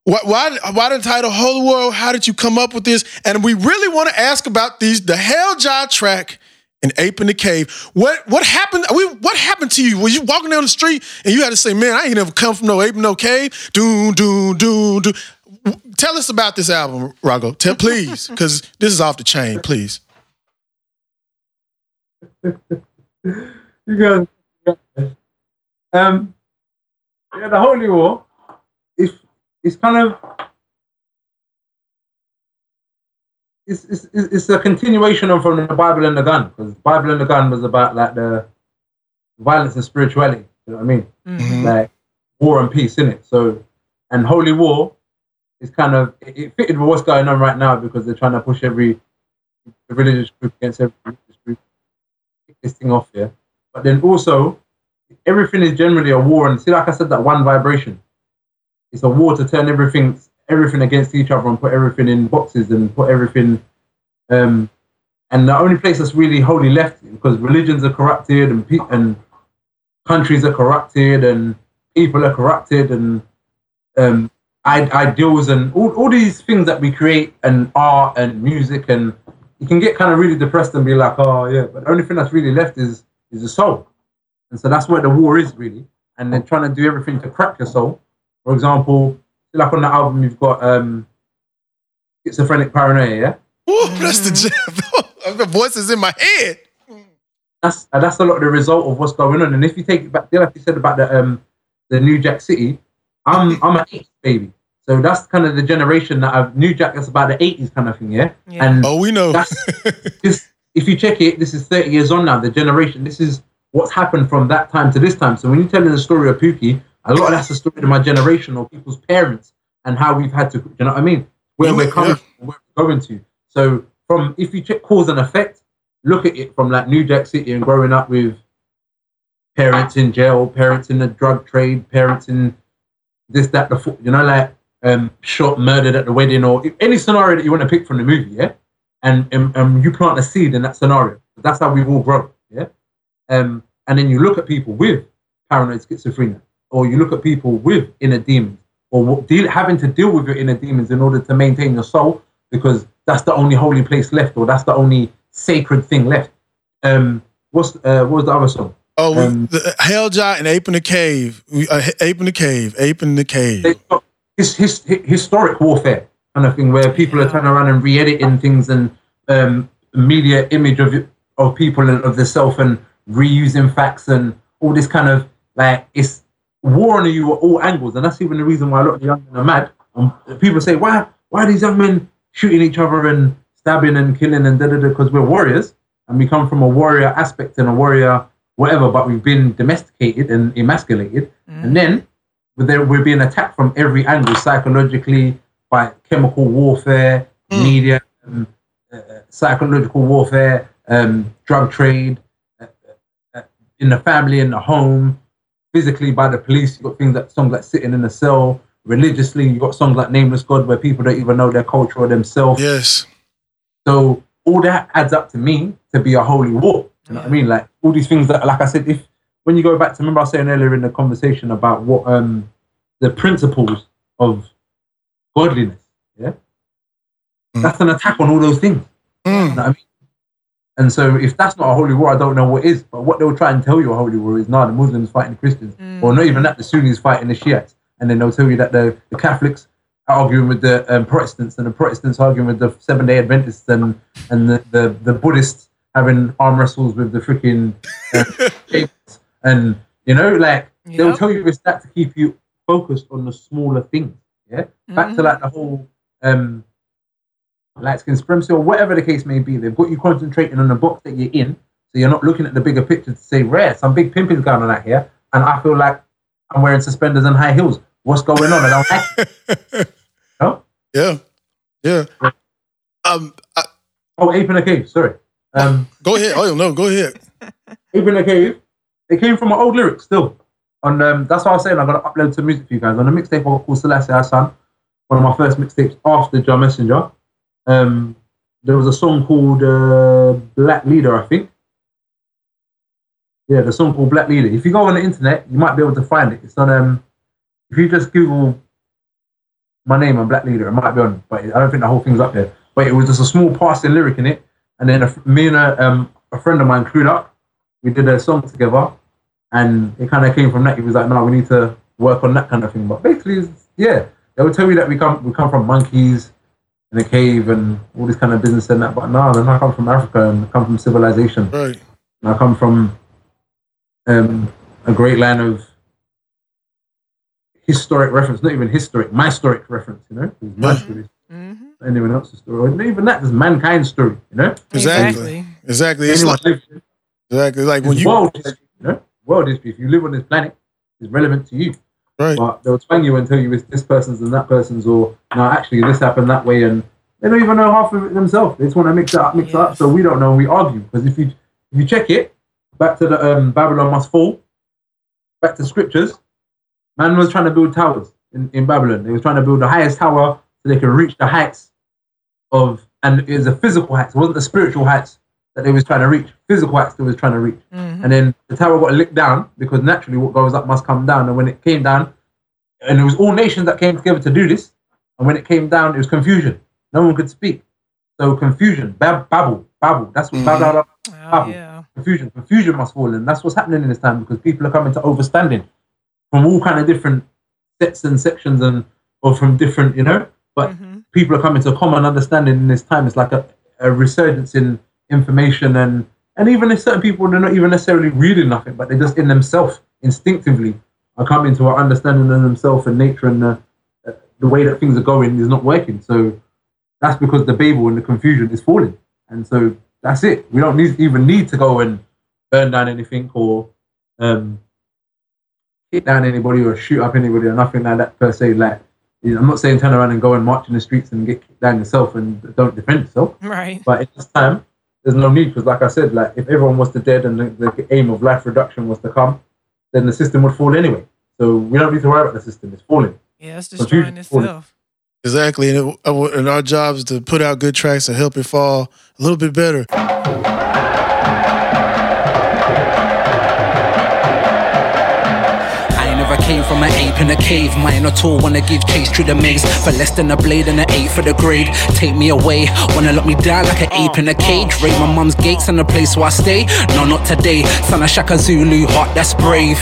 why, why, why the title Holy War? How did you come up with this? And we really want to ask about these the Hell Jar track and Ape in the Cave. What what happened? We, what happened to you? Were you walking down the street and you had to say, "Man, I ain't never come from no ape in no cave"? Do do do do. Tell us about this album, Rago. Tell please, because this is off the chain. Please. You guys, um, yeah, the Holy War is it's kind of it's, it's it's a continuation of from the Bible and the Gun because Bible and the Gun was about like the violence and spirituality. You know what I mean? Mm-hmm. Like war and peace in it. So and Holy War is kind of it, it fitted with what's going on right now because they're trying to push every religious group against every religious group. Kick this thing off here. But then also everything is generally a war and see like I said that one vibration. It's a war to turn everything everything against each other and put everything in boxes and put everything um and the only place that's really wholly left because religions are corrupted and pe- and countries are corrupted and people are corrupted and um ideals and all, all these things that we create and art and music and you can get kind of really depressed and be like oh yeah but the only thing that's really left is is the soul. And so that's where the war is really. And they're trying to do everything to crack your soul. For example like on the album you've got um schizophrenic paranoia yeah Ooh, that's the jam. the voices in my head. that's uh, that's a lot of the result of what's going on. And if you take it back, like you said about the um the New Jack City, I'm I'm an 80s baby, so that's kind of the generation that I've New Jack. That's about the 80s kind of thing, yeah. And oh, we know. That's this. If you check it, this is 30 years on now. The generation. This is what's happened from that time to this time. So when you're telling the story of Pookie, a lot of that's the story of my generation or people's parents and how we've had to. You know what I mean? Where we're coming from, where we're going to. So from if you check cause and effect, look at it from like New Jack City and growing up with parents in jail, parents in the drug trade, parents in this, that, the you know, like um, shot, murdered at the wedding, or any scenario that you want to pick from the movie, yeah. And and, and you plant a seed in that scenario. That's how we've all grown, yeah. Um, and then you look at people with paranoid schizophrenia, or you look at people with inner demons, or deal, having to deal with your inner demons in order to maintain your soul, because that's the only holy place left, or that's the only sacred thing left. Um, what's uh, what was the other song? Oh, Um, the Hell Jar and Ape in the Cave. We, uh, Ape in the Cave. Ape in the Cave. his, his, hi- historic warfare kind of thing where people are turning around and re-editing things and um, media image of of people and of the self and reusing facts and all this kind of like it's war on you at all angles and that's even the reason why a lot of the young men are mad. Um, people say why why are these young men shooting each other and stabbing and killing and da da da? Because we're warriors and we come from a warrior aspect and a warrior whatever but we've been domesticated and emasculated. And then we're being attacked from every angle psychologically by chemical warfare, media, um, uh, uh, psychological warfare, um, drug trade, uh, uh, uh, in the family, in the home, physically by the police. You've got things like songs like Sitting in a Cell. Religiously, you've got songs like Nameless God where people don't even know their culture or themselves. Yes. So all that adds up to me to be a holy war. You know what I mean? Like all these things that, like I said, if when you go back to remember I was saying earlier in the conversation about what um the principles of godliness yeah, that's an attack on all those things. You know what I mean? And so, if that's not a holy war, I don't know what is. But what they'll try and tell you a holy war is, nah, the Muslims fighting the Christians, or not even that, the Sunnis fighting the Shiites, and then they'll tell you that the, the Catholics are arguing with the um, Protestants, and the Protestants arguing with the Seven Day Adventists, and and the, the, the Buddhists having arm wrestles with the freaking uh, and you know, like they'll tell you it's that to keep you focused on the smaller things. Yeah, back to Mhm. like the whole um like skin supremacy or whatever the case may be. They've got you concentrating on the box that you're in, so you're not looking at the bigger picture to say, "Rare, some big pimping's going on out here," and I feel like I'm wearing suspenders and high heels. What's going on? I don't like. No? Yeah, yeah. Um, I, Oh, ape in a cave. Sorry. Um, go ahead. Oh no, go ahead. ape in a cave. It came from my old lyrics still. On um, that's what I was saying. I got to upload some music for you guys on a mixtape called Celeste Hassan. One of my first mixtapes after John Messenger. Um, there was a song called uh, Black Leader, I think. Yeah, the song called Black Leader. If you go on the internet, you might be able to find it. It's on um, if you just Google my name and Black Leader, it might be on, but I don't think the whole thing's up there. But it was just a small passing lyric in it, and then a, me and a, um, a friend of mine clued up. We did a song together, and it kind of came from that. He was like, "No, we need to work on that kind of thing." But basically, yeah, they would tell me that we come we come from monkeys in a cave and all this kind of business and that. But no, then I come from Africa and I come from civilization. Right. And I come from um, a great land of historic reference, not even historic, my historic reference, you know? It's my story. Anyone else's story. Or not even that, it's mankind's story, you know? Exactly. Exactly. It's like exactly like when you world history, you know? World history. If you live on this planet, it's relevant to you. Right. But they'll twang you and tell you it's this person's and that person's, or no, actually this happened that way, and they don't even know half of it themselves. They just want to mix it up, mix it up, so we don't know. and We argue because if you if you check it back to the um, Babylon must fall, back to scriptures, man was trying to build towers in, in Babylon. They was trying to build the highest tower so they could reach the heights of, and it was a physical heights. It wasn't the spiritual heights that they was trying to reach. Physical heights they was trying to reach. Mm-hmm. And then the tower got licked down because naturally what goes up must come down. And when it came down, and it was all nations that came together to do this. And when it came down, it was confusion. No one could speak. So confusion, bab- babble, babble. That's what mm-hmm. babble, ah, babble. Confusion, confusion must fall, and that's what's happening in this time because people are coming to overstanding from all kind of different sets and sections and or from different, you know. But mm-hmm. people are coming to a common understanding in this time. It's like a, a resurgence in information and and even if certain people they're not even necessarily reading nothing, but they're just in themselves instinctively are coming to an understanding of themselves and nature and the, the way that things are going is not working. So that's because the Babel and the confusion is falling. And so that's it. We don't need, even need to go and burn down anything or um, hit down anybody or shoot up anybody or nothing like that per se. Like, I'm not saying turn around and go and march in the streets and get kicked down yourself and don't defend yourself. Right. But at this time, there's no need because, like I said, like if everyone was to dead and the, the aim of life reduction was to come, then the system would fall anyway. So we don't need to worry about the system; it's falling. Yeah, it's destroying is falling. itself. Exactly, and, it, uh, and our job is to put out good tracks and help it fall a little bit better. Came from an ape in a cave. Mine at all wanna give chase through the maze. For less than a blade and an eight for the grade. Take me away, wanna lock me down like an ape in a cage. Raid my mum's gates and the place where I stay. No, not today. Son of Shaka Zulu, heart that's brave.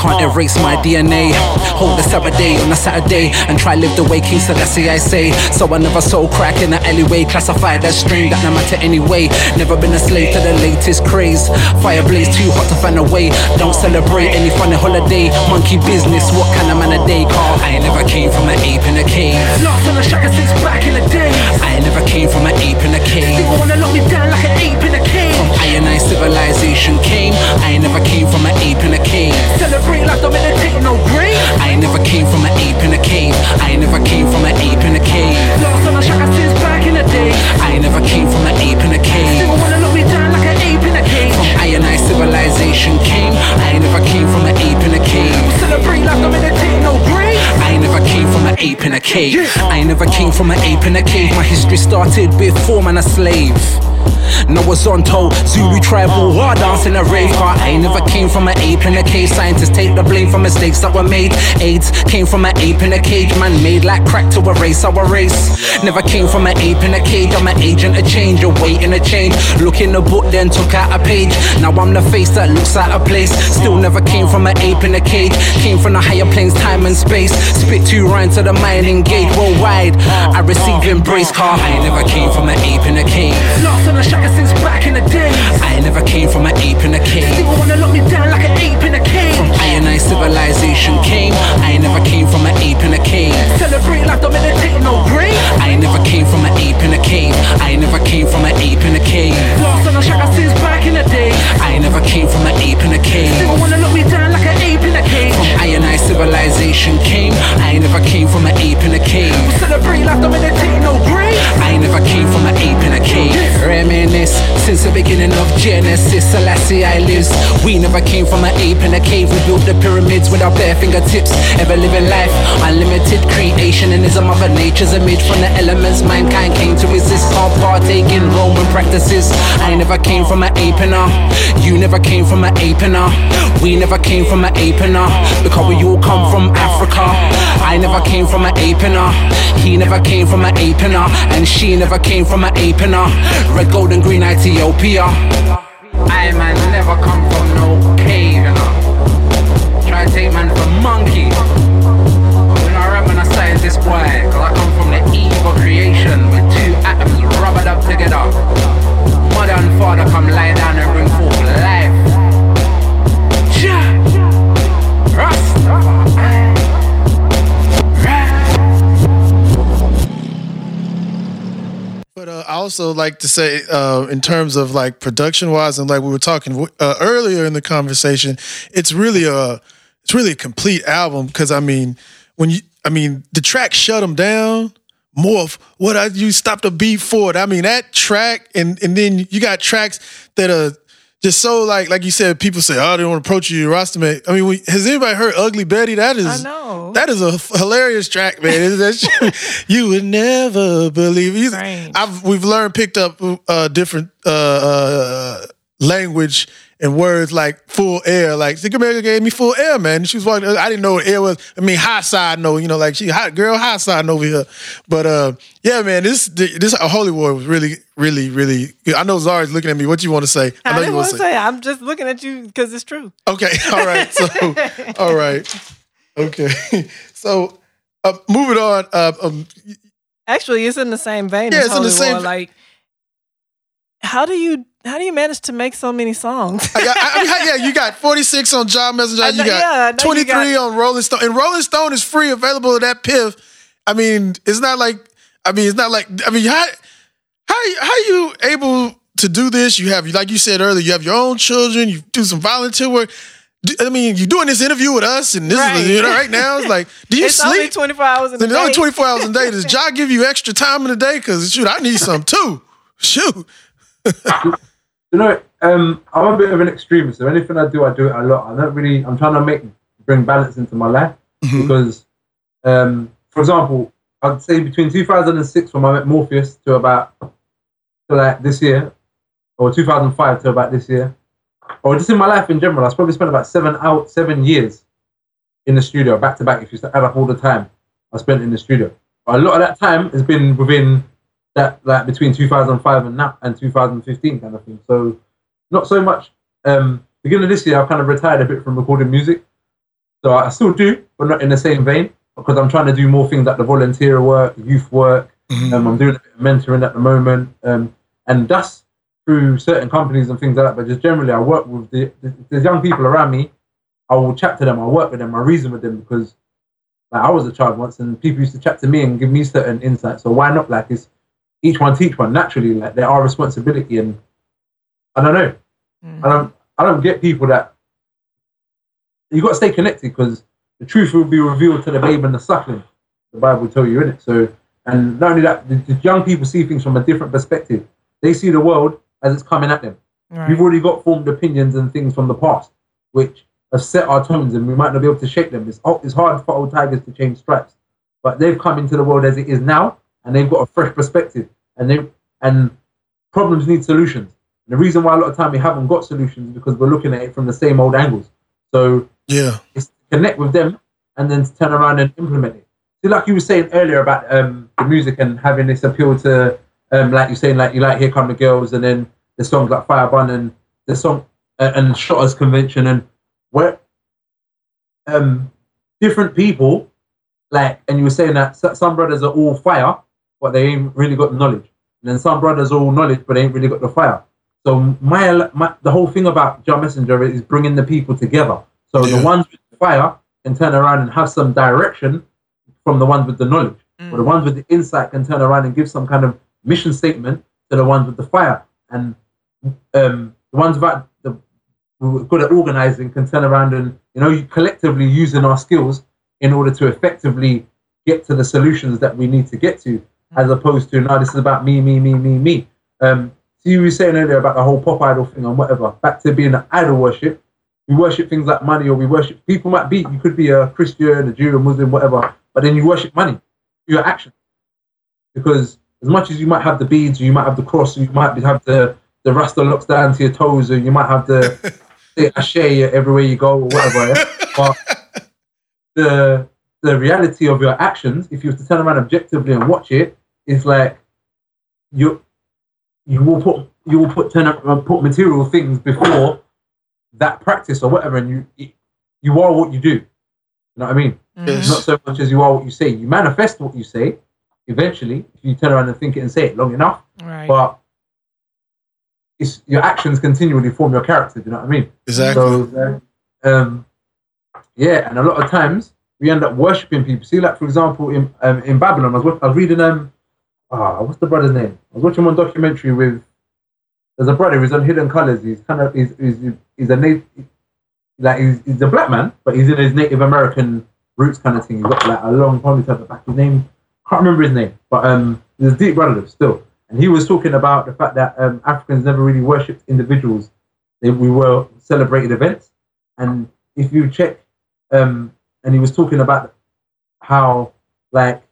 Can't erase my DNA. Hold a Saturday on a Saturday and try live the way King Selassie I say. So I never sold crack in the alleyway. Classified as string, that no matter anyway. Never been a slave to the latest craze. Fire blaze too hot to find a way. Don't celebrate any funny holiday. Monkey business, what kind of man a day call? I never came from an ape in a cave. Lost on a shaka since back in the day. I never came from an ape in a cave. People wanna lock me down like an ape in a cage. From in. I never came from an ape in a cave. My history started before man a slave. No was on toe. Zulu tribal war dance in a rave car. I never came from an ape in a cage. Scientists take the blame for mistakes that were made. AIDS came from an ape in a cage. Man made like crack to erase our race. Never came from an ape in a cage. I'm an agent of change, awaiting a change. Look in the book, then took out a page. Now I'm the face that looks out of place. Still never came from an ape in a cage. Came from the higher planes, time and space. Spit two rhymes to the mind, engage worldwide. I receive embrace car. I never came from an ape in a cage. Lost on a shaka since back in the day. I never came from an ape in a cage. Still wanna lock me down like an ape in a cage. From ionized civilization came. I never came from an ape in a cage. Celebrate like I'm meditating no grave. I never came from an ape in a cave. I never came from an ape in a cave. Lost on a shaka since back in the day. I never came from an ape in a cave. Still wanna lock me down like an ape in a cage. From ionized civilization came. I never came from an ape in a cave. Celebrate like I'm meditating no grave. I never came from an ape in a cave. Reminisce since the beginning of Genesis. Selassie I lives. We never came from an ape in a cave. We built the pyramids with our bare fingertips. Ever living life, unlimited creation, and is a mother nature's image from the elements. Mankind came to resist. All partake in Roman practices. I never came from an ape in. You never came from an ape in. We never came from an ape in. Because we all come from Africa. I never came from an ape in. He never came from an ape in. And she never came from an ape in. Red, gold, and green Ethiopia. I man never come from no take man for monkey. Know, I rap when I this boy, cause I come from the eve of creation with two atoms rubbered up together. Mother and father come lie down and bring forth life. But uh, I also like to say, uh, in terms of like production wise, and like we were talking uh, earlier in the conversation, it's really a it's really a complete album because I mean, when you I mean the track "Shut 'Em Down," Morph, what I you stopped a beat for it. I mean that track, and and then you got tracks that are just so like like you said, people say, "Oh, they don't approach you, Rostamate." I mean, we, has anybody heard "Ugly Betty"? That is, I know. that is a f- hilarious track, man. That's, you would never believe. it. I've we've learned, picked up uh, different uh, uh, language and words like full air. Like think America gave me full air, man. She was walking. I didn't know what air was. I mean, high side, no, you know, like she hot girl, high side over here. But uh, yeah, man, this this uh, Holy War was really, really, really. good. I know Zara's looking at me. What you want to say? I, know didn't you want to say. I'm just looking at you because it's true. Okay, all right. So, all right, okay. So, uh, moving on. Uh, um, Actually, it's in the same vein. Yeah, as it's in the Holy same War. Like, how do you how do you manage to make so many songs? I got, I mean, yeah, you got 46 on John Messenger. I You got yeah, I know you 23 got- on Rolling Stone. And Rolling Stone is free, available at DatPiff. I mean, it's not like, I mean, it's not like, I mean, how, how, you- how you able to do this? You have, like you said earlier, you have your own children, you do some volunteer work. I mean, you're doing this interview with us, and this Right. is, you know, right now, it's like, do you it's sleep? only 24 hours in a There's only 24 hours a day. Does John give you extra time in the day? Because, shoot, I need some too. Shoot. You know, um, I'm a bit of an extremist. So anything I do, I do it a lot. I don't really. I'm trying to make bring balance into my life because, um, for example, I'd say between 2006 when I met Morpheus to about to like this year, or 2005 to about this year, or just in my life in general, I probably spent about seven out seven years in the studio back to back. If you add up all the time I spent in the studio, but a lot of that time has been within that like between 2005 and now and 2015 kind of thing. So not so much. Um, beginning of this year, I've kind of retired a bit from recording music. So I still do, but not in the same vein because I'm trying to do more things like the volunteer work, youth work. Um, I'm doing a bit of mentoring at the moment, um, and that's through certain companies and things like that. But just generally, I work with the, the, the young people around me. I will chat to them. I work with them. I reason with them because like, I was a child once, and people used to chat to me and give me certain insights. So why not? Like it's each one teach one naturally. Like there are responsibility, and I don't know. Mm. I don't. I don't get people that you got to stay connected because the truth will be revealed to the babe and the suckling. The Bible will tell you in it. So, and not only that, the, the young people see things from a different perspective. They see the world as it's coming at them. Right. We've already got formed opinions and things from the past, which have set our tones, and we might not be able to shake them. It's, it's hard for old tigers to change stripes, but they've come into the world as it is now, and they've got a fresh perspective, and they and problems need solutions. And the reason why a lot of time we haven't got solutions is because we're looking at it from the same old angles. So yeah, it's to connect with them and then turn around and implement it. See, like you were saying earlier about um, the music and having this appeal to, um, like you're saying, like you like Here Come the Girls, and then the songs like Fire Bun and the song uh, and Shotters Convention, and where um, different people, like, and you were saying that some brothers are all fire, but they ain't really got the knowledge. And then some brothers are all knowledge, but they ain't really got the fire. So my, my the whole thing about John Messenger is bringing the people together. So the ones with the fire can turn around and have some direction from the ones with the knowledge. But the ones with the insight can turn around and give some kind of mission statement to the ones with the fire. And um, the ones about the are good at organizing can turn around and you know collectively using our skills in order to effectively get to the solutions that we need to get to, as opposed to now this is about me, me, me, me, me. Um, so you were saying earlier about the whole pop idol thing and whatever. Back to being an idol worship. We worship things like money, or we worship people. Might be you could be a Christian, a Jew, a Muslim, whatever, but then you worship money, your action, because as much as you might have the beads, or you might have the cross, or you might have the the rasta locks down to your toes, or you might have the say ashe everywhere you go, or whatever. yeah? But the the reality of your actions, if you were to turn around objectively and watch it, is like you you will put you will put turn up, put material things before that practice or whatever, and you you are what you do. You know what I mean? Yes. Not so much as you are what you say. You manifest what you say eventually if you turn around and think it and say it long enough. Right. But it's your actions continually form your character. Do you know what I mean? Exactly. So, uh, um, yeah, and a lot of times we end up worshiping people. See, like for example, in um, in Babylon, I was, wa- I was reading um, ah, what's the brother's name? I was watching one documentary with. There's a brother who's on Hidden Colors. He's kind of he's he's, he's a native, like he's, he's a black man, but he's in his Native American roots kind of thing. He's got like a long ponytail at the back. His name can't remember his name, but um, he's a deep brother still. And he was talking about the fact that um, Africans never really worshipped individuals. They, we were celebrated events. And if you check, um, and he was talking about how, like,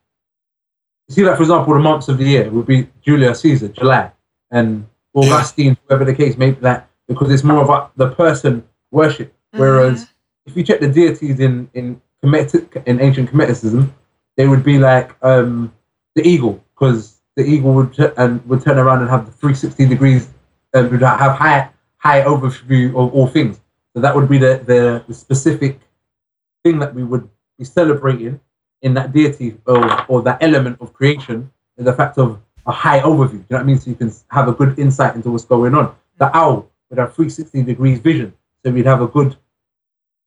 you see, like, for example, the months of the year would be Julius Caesar, July, and Augustine, whoever the case may be, that because it's more of a, the person worship. Whereas if you check the deities in in Kemetic, in ancient Kemeticism, they would be like um, the eagle, because the eagle would t- and would turn around and have the 360 degrees, and would have high high overview of all things. So that would be the, the, the specific thing that we would be celebrating in that deity or, or that element of creation is the fact of a high overview. You know what I mean? So you can have a good insight into what's going on. The owl would have 360 degrees vision, so we'd have a good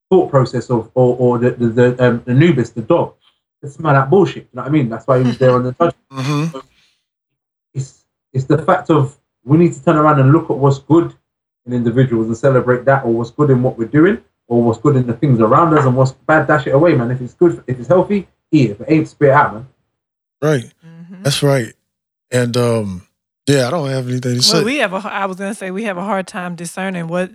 thought process of, or, or the the, the, um, the Anubis, the dog. It's smell that bullshit. You know what I mean? That's why he was there on the judgment. So it's it's the fact of we need to turn around and look at what's good in individuals and celebrate that, or what's good in what we're doing, or what's good in the things around us, and what's bad, dash it away, man. If it's good, if it's healthy, eat it. If it ain't, spit it out, man. Right. That's right. And um, yeah, I don't have anything to say. Well, we have a. I was gonna say we have a hard time discerning what.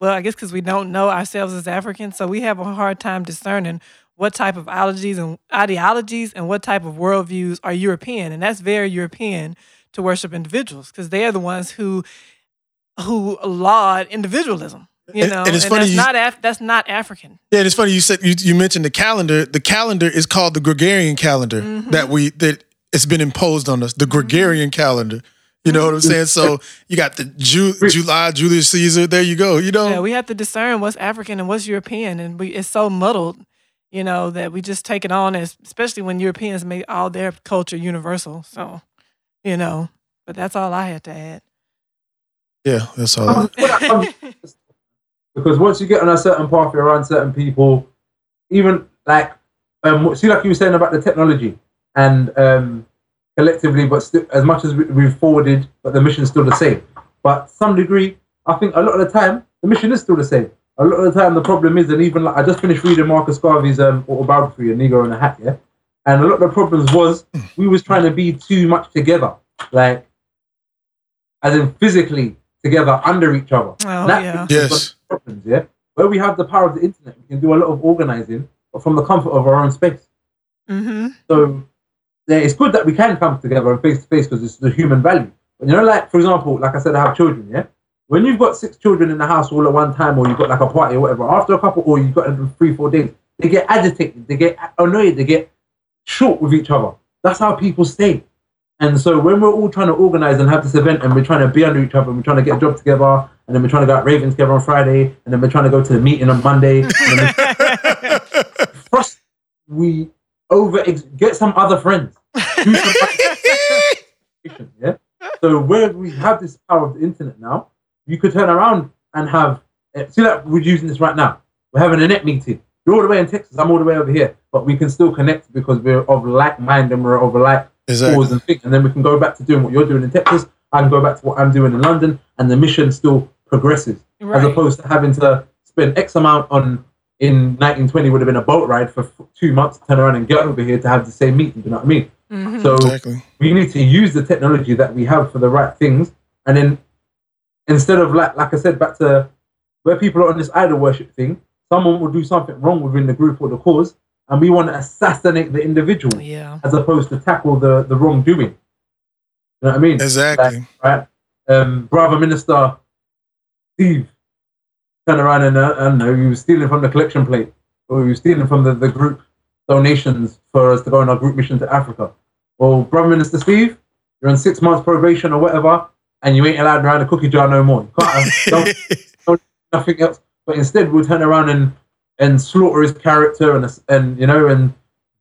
Well, I guess because we don't know ourselves as Africans, so we have a hard time discerning what type of ideologies and ideologies and what type of worldviews are European, and that's very European to worship individuals because they are the ones who who laud individualism. You And- know, and it's funny that's you- not Af- that's not African. Yeah, and it's funny you said you, you mentioned the calendar. The calendar is called the Gregorian calendar mm-hmm. that we that it's been imposed on us. The mm-hmm. Gregorian calendar. You know what I'm saying? So mm-hmm. you got the Ju- July, Julius Caesar. There you go. You know, Yeah, we have to discern what's African and what's European, and we it's so muddled, you know, that we just take it on as, especially when Europeans make all their culture universal. So, you know, but that's all I had to add. yeah, that's all. Um, um, because once you get on a certain path, you're around certain people, even like um, see, like you were saying about the technology and um, collectively, but still, as much as we- we've forwarded, but the mission's still the same. But some degree, I think a lot of the time, the mission is still the same. A lot of the time, the problem is, and even like I just finished reading Marcus Garvey's um, autobiography, A Negro in a Hat, yeah, and a lot of the problems was we was trying to be too much together, like as in physically together under each other. Oh, That yeah. is Yes. One of the problems, yeah. Where we have the power of the internet, we can do a lot of organizing, from the comfort of our own space. Mm-hmm. So yeah, it's good that we can come together and face to face because it's the human value. But you know, like for example, like I said, I have children. Yeah, when you've got six children in the house all at one time, or you've got like a party or whatever, after a couple, or you've got three, four days, they get agitated, they get annoyed, they get short with each other. That's how people stay. And so when we're all trying to organize and have this event and we're trying to be under each other and we're trying to get a job together and then we're trying to go out raving together on Friday and then we're trying to go to the meeting on Monday. and then we- First, we over ex- get some other friends. Yeah. So where we have this power of the internet now, you could turn around and have. eh, See that we're using this right now. We're having a net meeting. You're all the way in Texas. I'm all the way over here, but we can still connect because we're of like mind and we're of like Exactly. cause and things. And then we can go back to doing what you're doing in Texas. I can go back to what I'm doing in London, and the mission still progresses. As opposed to having to spend X amount on in 1920 would have been a boat ride for f- two months to turn around and get over here to have the same meeting. Do you know what I mean? Mhm. So Exactly. we need to use the technology that we have for the right things, and then instead of like like I said, back to where people are on this idol worship thing, someone will do something wrong within the group or the cause, and we want to assassinate the individual Yeah. as opposed to tackle the the wrongdoing. You know what I mean? Exactly. Like, right? Um, brother minister Steve turned around and uh, I don't know, he was stealing from the collection plate, or he was stealing from the, the group donations for us to go on our group mission to Africa. Well, brother minister Steve, you're on six months probation or whatever, and you ain't allowed around the cookie jar no more. You can't have don't, don't, nothing else. But instead, we'll turn around and and slaughter his character and and you know and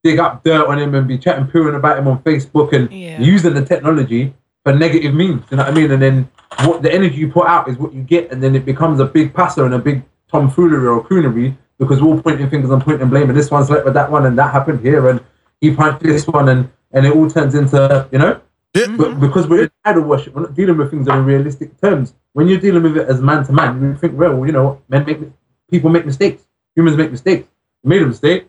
dig up dirt on him and be chatting pooing about him on Facebook and Yeah. using the technology for negative means. You know what I mean? And then what the energy you put out is what you get, and then it becomes a big passer and a big tomfoolery or coonery because we're all pointing fingers and pointing blame, and this one slept with that one, and that happened here, and he punched this one, and and it all turns into you know. But mm-hmm. because we're in idol worship, we're not dealing with things in realistic terms. When you're dealing with it as man to man, you think, well, you know, men make people make mistakes, humans make mistakes. You made a mistake.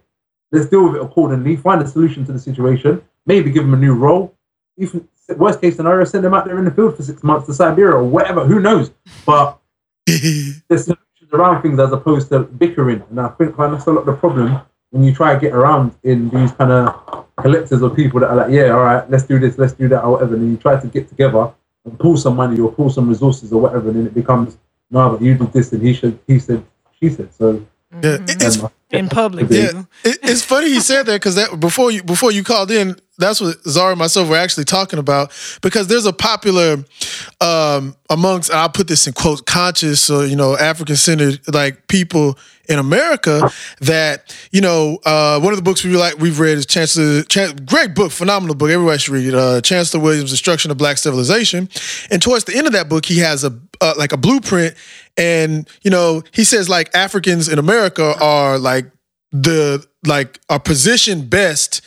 Let's deal with it accordingly. Find a solution to the situation. Maybe give them a new role. Even worst case scenario, send them out there in the field for six months to Siberia or whatever. Who knows? But there's solutions around things as opposed to bickering, and I think that's a lot of the problem when you try to get around in these kind of collectors of people that are like, yeah, all right, let's do this, let's do that, or whatever. And then you try to get together and pull some money or pull some resources or whatever, and then it becomes no, but you did this, and he should, he said, she said. So Yeah, it- it's um, In public, yeah, it, it's funny he said that because that before you before you called in, that's what Zara and myself were actually talking about because there's a popular um, amongst I'll put this in quotes conscious or you know African centered like people in America that you know uh, one of the books we like we've read is Chancellor Chan- great book phenomenal book everybody should read it uh, Chancellor Williams Destruction of Black Civilization. And towards the end of that book he has a uh, like a blueprint and you know he says like Africans in America are like the like are positioned best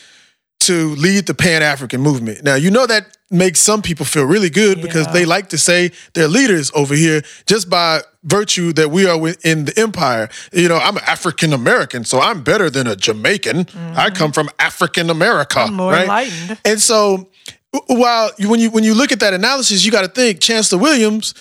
to lead the Pan African movement. Now, you know that makes some people feel really good because they like to say they're leaders over here just by virtue that we are in the empire. You know, I'm African American, so I'm better than a Jamaican. I come from African America, I'm more right? enlightened. And so, while you, when you when you look at that analysis, you got to think Chancellor Williams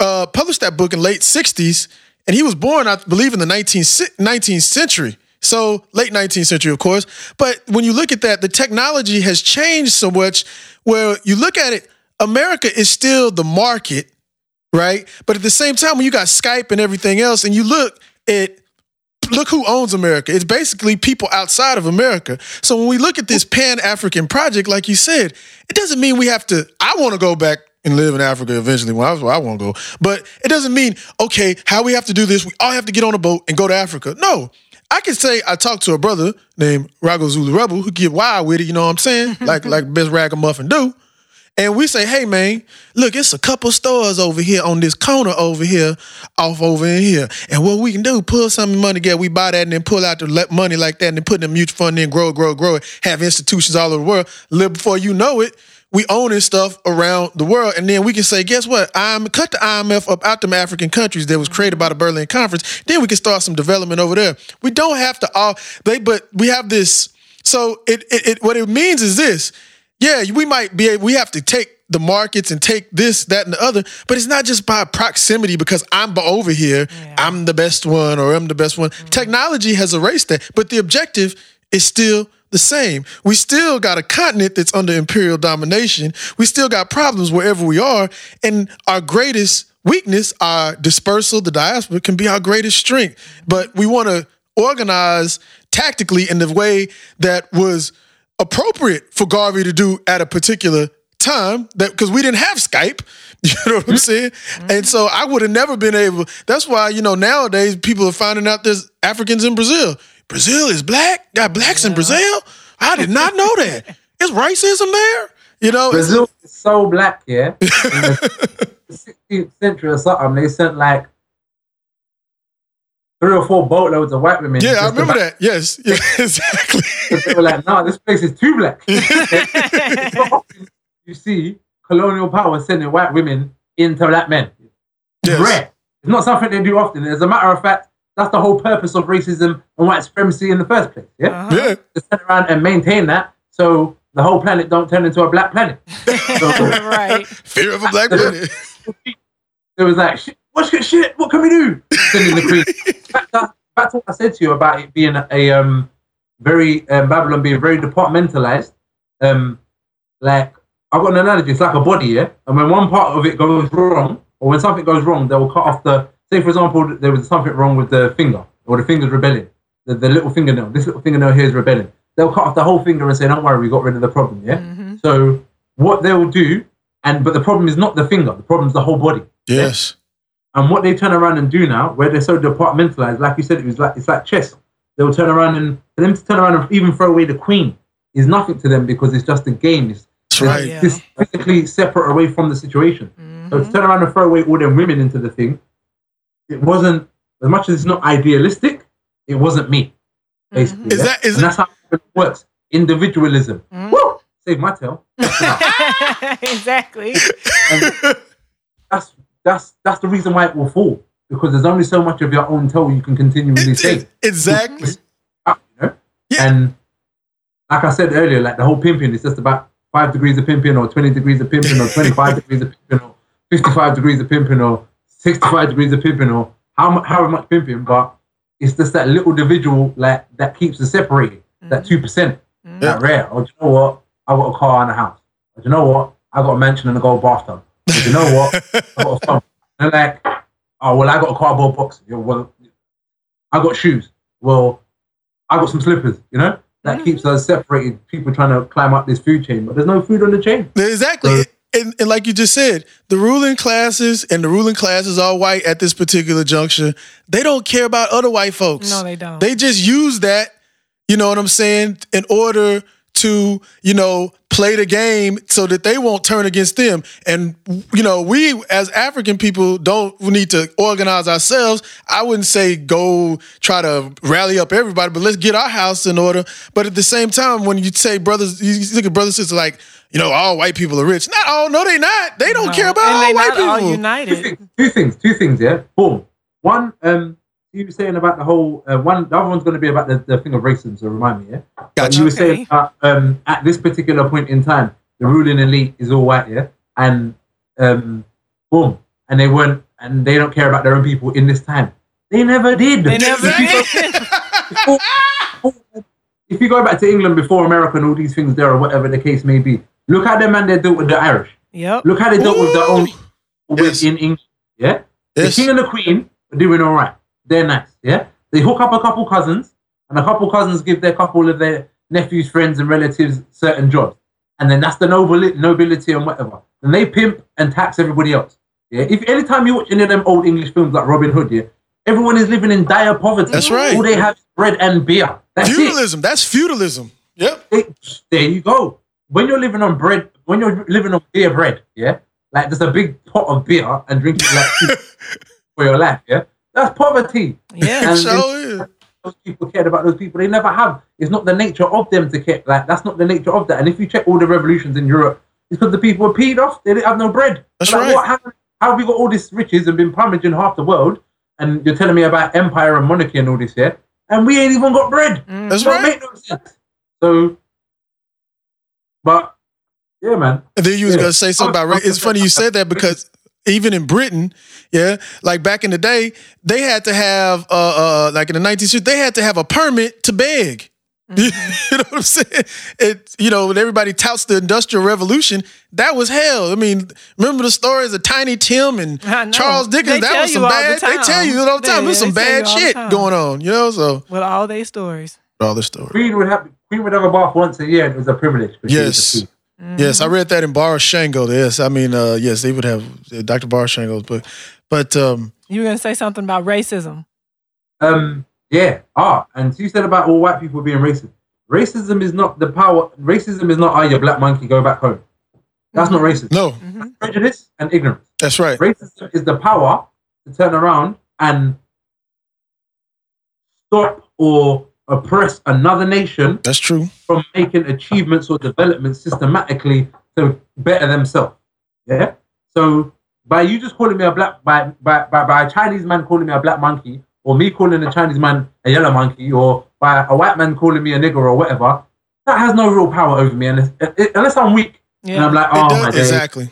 uh, published that book in late '60s, and he was born, I believe, in the 19th, 19th century. So late 19th century, of course. But when you look at that, the technology has changed so much. Where you look at it, America is still the market, right? But at the same time, when you got Skype and everything else, and you look at look who owns America. It's basically people outside of America. So when we look at this Pan African project, like you said, it doesn't mean we have to. I want to go back and live in Africa eventually. Well, that's where I want to go. But it doesn't mean okay, how we have to do this. We all have to get on a boat and go to Africa. No. I can say I talked to a brother named Rago Zulu Rebel who get wild with it, you know what I'm saying? like like best ragamuffin do. And we say, hey man, look, it's a couple stores over here on this corner over here, off over in here. And what we can do, pull some money together, we buy that and then pull out the money like that and then put in a mutual fund, then grow, grow, grow it, have institutions all over the world. Live before you know it, we owning stuff around the world. And then we can say, guess what? I'm cut the IMF up out them African countries that was created by the Berlin Conference. Then we can start some development over there. We don't have to all they but we have this so it, it, it what it means is this yeah, we might be able, we have to take the markets and take this, that, and the other, but it's not just by proximity because I'm over here, I'm the best one or I'm the best one. Mm-hmm. Technology has erased that, but the objective is still the same. We still got a continent that's under imperial domination. We still got problems wherever we are. And our greatest weakness, our dispersal, the diaspora, can be our greatest strength. But we want to organize tactically in the way that was appropriate for Garvey to do at a particular time that because we didn't have Skype. You know what I'm mm-hmm. saying? Mm-hmm. And so I would have never been able. That's why, you know, nowadays people are finding out there's Africans in Brazil. Brazil is black, got blacks in Brazil. I did not know that. Is racism there? You know, Brazil is so black, yeah. In the 16th century or something, they sent like three or four boatloads of white women. Yeah, I remember that. Yes, yeah, exactly. they were like, no, this place is too black. you see colonial power sending white women into black men. It's rare. It's not something they do often. As a matter of fact, that's the whole purpose of racism and white supremacy in the first place. Yeah? Yeah. To turn around and maintain that so the whole planet don't turn into a black planet. right. Fear of a black planet. It was like, shit, what's good shit? What can we do? Sending the queen. back, to, back to what I said to you about it being a um very um, Babylon being very departmentalized. Um, like I've got an analogy. It's like a body, yeah. And when one part of it goes wrong, or when something goes wrong, they will cut off the. Say, for example, there was something wrong with the finger, or the finger's rebelling. The, the little fingernail. This little fingernail here is rebelling. They'll cut off the whole finger and say, "Don't worry, we got rid of the problem." Yeah. Mm-hmm. So what they will do, and but the problem is not the finger. The problem is the whole body. Yes. And what they turn around and do now, where they're so departmentalized, like you said, it was like it's like chess. They'll turn around and for them to turn around and even throw away the queen is nothing to them because it's just a game. It's, That's right. it's physically separate away from the situation. Mm-hmm. So to turn around and throw away all them women into the thing, it wasn't as much as it's not idealistic. It wasn't me. Mm-hmm. Basically, Is yeah? that- is and that's how it works. Individualism. Mm-hmm. Woo! Save my tail. exactly. And that's that's that's the reason why it will fall because there's only so much of your own toe you can continually say. Exactly. You know? And like I said earlier, like the whole pimping is just about five degrees of pimping or 20 degrees of pimping or 25 degrees of pimping or 55 degrees of pimping or 65 degrees of pimping or how, how much pimping, but it's just that little individual like that keeps us separated, that mm. 2%, mm. that rare. Or do you know what? I got a car and a house. Or do you know what? I got a mansion and a gold bathtub. Or do you know what? I got a phone. And like, oh, well, I got a cardboard box. Yeah, well, I got shoes. Well, I got some slippers, you know? That mm. keeps us separated. People trying to climb up this food chain, but there's no food on the chain. Exactly. And, and like you just said, the ruling classes and the ruling classes are white at this particular juncture. They don't care about other white folks. No, they don't. They just use that, you know what I'm saying, in order to, you know, play the game so that they won't turn against them. And, you know, we as African people don't need to organize ourselves. I wouldn't say go try to rally up everybody, but let's get our house in order. But at the same time, when you say brothers, you look at brothers and sisters like, you know, all white people are rich. Not all, no, they not. They don't No. care about and all they white not people. all united. Two things, two things, yeah. Boom. One, um, you were saying about the whole uh, one. The other one's going to be about the, the thing of racism. So remind me, yeah. Gotcha. You were Okay. saying uh, um, at this particular point in time, the ruling elite is all white, yeah, and um, boom, and they weren't, and they don't care about their own people in this time. They never did. They never If you go- before- if you go back to England before America and all these things there, or whatever the case may be, look how the man they dealt with the Irish. Yep. Look how they dealt with their own Yes. in England. Yeah, Yes. the king and the queen are doing all right. They're nice. Yeah, they hook up a couple cousins, and a couple cousins give their couple of their nephews, friends, and relatives certain jobs, and then that's the nobil- nobility and whatever. And they pimp and tax everybody else. Yeah, if anytime you watch any of them old English films like Robin Hood, yeah, everyone is living in dire poverty. That's right. All they have is bread and beer. That's it. Feudalism. That's feudalism. Yep. It- there you go. When you're living on bread, when you're living on beer bread, yeah, like there's a big pot of beer and drinking like for your life, yeah, that's poverty. Yeah. And So is. those people cared about those people. They never have. It's not the nature of them to care. Like that's not the nature of that. And if you check all the revolutions in Europe, it's because the people were peed off. They didn't have no bread. That's Like, right. What happened? How have we got all this riches and been plumaging half the world? And you're telling me about empire and monarchy and all this here, and we ain't even got bread. Mm. That's It don't right. make no sense. So, but yeah, man. And then you was Yeah. gonna say something about race. It's funny you said that because even in Britain, yeah, like back in the day, they had to have uh, uh like in the 1960s, they had to have a permit to beg. you know what I'm saying? It, you know, when everybody touts the Industrial Revolution, that was hell. I mean, remember the stories of Tiny Tim and Charles Dickens? They that was some all the bad. They tell you all the time. Yeah, There's some they tell you bad all the shit going on. You know, so With all their stories. all the stories. Queen would have Queen would have a bath once a year. and It was a privilege. she Yes. the queen. Yes, I read that in Barashango. Yes, I mean, uh, yes, they would have uh, Dr. Barashango's book, but but um, You were gonna say something about racism. Um, yeah. Ah, and you said about all white people being racist. Racism is not the power. Racism is not, oh, you black monkey, go back home. That's not racism. no, Prejudice and ignorance. that's right. Racism is the power to turn around and stop or oppress another nation That's true. from making achievements or developments systematically to better themselves. Yeah. So by you just calling me a black by by by, by a Chinese man calling me a black monkey, or me calling a Chinese man a yellow monkey, or by a white man calling me a nigger or whatever, that has no real power over me unless unless I'm weak and I'm like, oh does- my days exactly.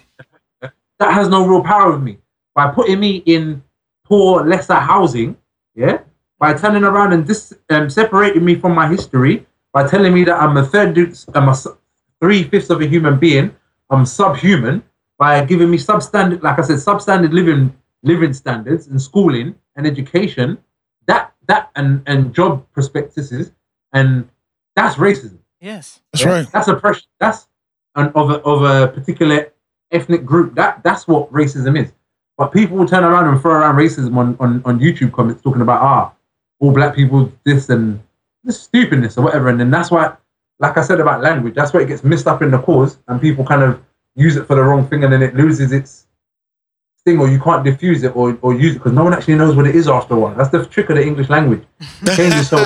that has no real power over me. By putting me in poor, lesser housing, yeah, by turning around and dis- um, separating me from my history, by telling me that I'm a third, dude- I'm a three fifths of a human being, I'm subhuman, by giving me substandard, like I said, substandard living living standards and schooling and education, that that and and job prospectuses, and that's racism. Yes. That's Yeah, right. That's oppression. That's an, of a of a particular ethnic group. That that's what racism is. But people will turn around and throw around racism on, on, on YouTube comments talking about ah, all black people this and this stupidness or whatever. And then that's why, like I said about language, that's where it gets messed up in the cause and people kind of use it for the wrong thing and then it loses its thing or you can't diffuse it or, or use it because no one actually knows what it is after a while. That's the trick of the English language. It changes so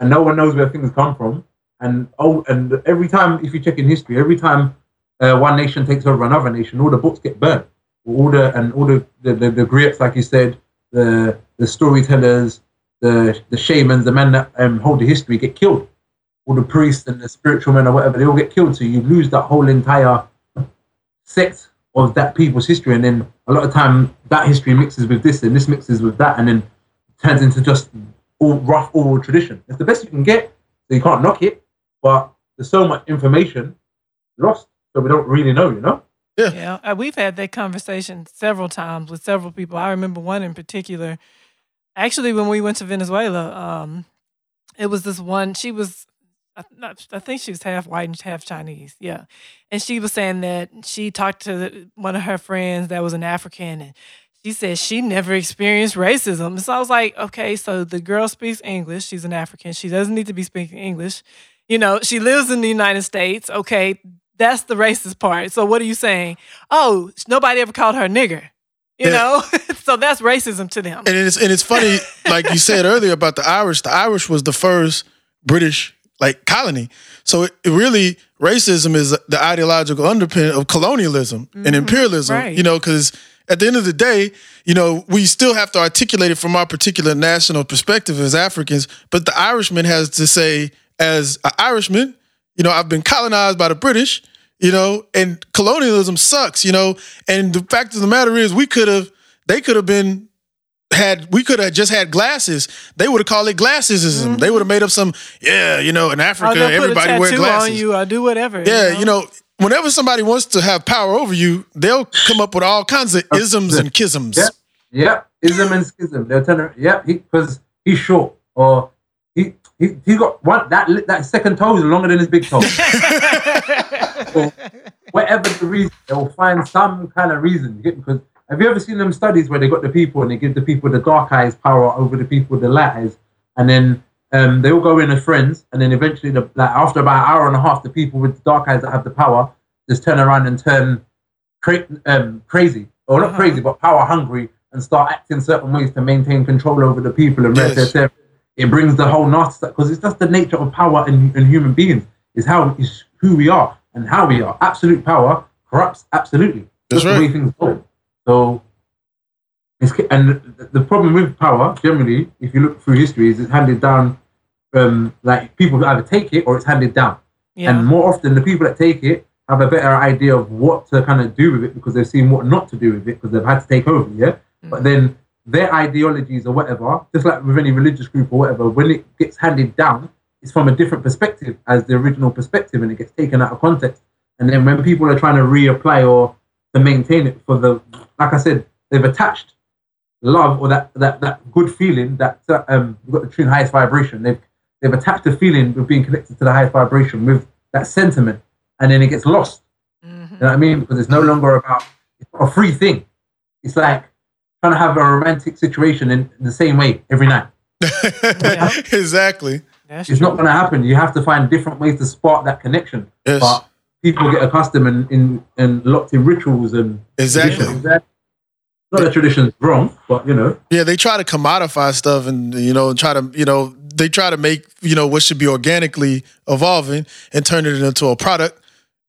and no one knows where things come from. And oh, and every time, if you check in history, every time uh, one nation takes over another nation, all the books get burnt. All the and all the the, the, the griots, like you said, the the storytellers, the the shamans, the men that um, hold the history get killed. All the priests and the spiritual men or whatever, they all get killed. So you lose that whole entire sect of that people's history, and then a lot of time that history mixes with this, and this mixes with that, and then turns into just all rough oral tradition. It's the best you can get, so you can't knock it. But there's so much information lost, that we don't really know, you know. Yeah, yeah. we've had that conversation several times with several people. I remember one in particular. Actually, when we went to Venezuela, um, it was this one. She was, I, I think she was half white and half Chinese. Yeah, and she was saying that she talked to one of her friends that was an African, and she said she never experienced racism. So I was like, okay, so the girl speaks English. She's an African. She doesn't need to be speaking English. You know, she lives in the United States. Okay, that's the racist part. So what are you saying? Oh, nobody ever called her nigger. You Yeah. know, so that's racism to them. And it's and it's funny, like you said earlier about the Irish. The Irish was the first British like colony. So it, it really racism is the ideological underpin of colonialism and mm-hmm. imperialism. right. You know, because at the end of the day, you know, we still have to articulate it from our particular national perspective as Africans. But the Irishman has to say, as an Irishman, you know, I've been colonized by the British. You know, and colonialism sucks. You know, and the fact of the matter is, we could have, they could have been had we could have just had glasses, they would have called it glassesism. They would have made up some, yeah, you know, in Africa, they'll put a everybody wear glasses. on you or do whatever. yeah, you know, whenever somebody wants to have power over you, they'll come up with all kinds of isms and kisms. Yeah, yeah, ism and schism. They'll turn around. Yeah, because he's short or he he got one that that second toe is longer than his big toe. or whatever the reason, they'll find some kind of reason. Because have you ever seen them studies where they got the people and they give the people the dark eyes power over the people with the light eyes, and then um, they all go in as friends, and then eventually, the, like after about an hour and a half, the people with the dark eyes that have the power just turn around and turn cra- um, crazy, or not Uh-huh. crazy, but power hungry, and start acting certain ways to maintain control over the people and Yes. their It brings the whole nasty because it's just the nature of power in, in human beings is how is who we are and how we are. Absolute power corrupts absolutely. That's Just the way right. things go. So, it's, and the, the problem with power generally, if you look through history, is it's handed down. Um, like people who either take it or it's handed down. Yeah. And more often, the people that take it have a better idea of what to kind of do with it because they've seen what not to do with it because they've had to take over. Yeah. But then their ideologies or whatever, just like with any religious group or whatever, when it gets handed down, it's from a different perspective as the original perspective, and it gets taken out of context. And then when people are trying to reapply or to maintain it for the, like I said, they've attached love or that that that good feeling that um we've got the true highest vibration. They've they've attached the feeling of being connected to the highest vibration with that sentiment, and then it gets lost. You know what I mean? Because it's no longer about it's a free thing. It's like trying to have a romantic situation in, in the same way every night. exactly. it's not going to happen. You have to find different ways to spark that connection. But people get accustomed and in, and locked in rituals and Exactly. traditions. That- Not that tradition's wrong, but you know, Yeah, they try to commodify stuff and you know try to you know they try to make you know what should be organically evolving and turn it into a product,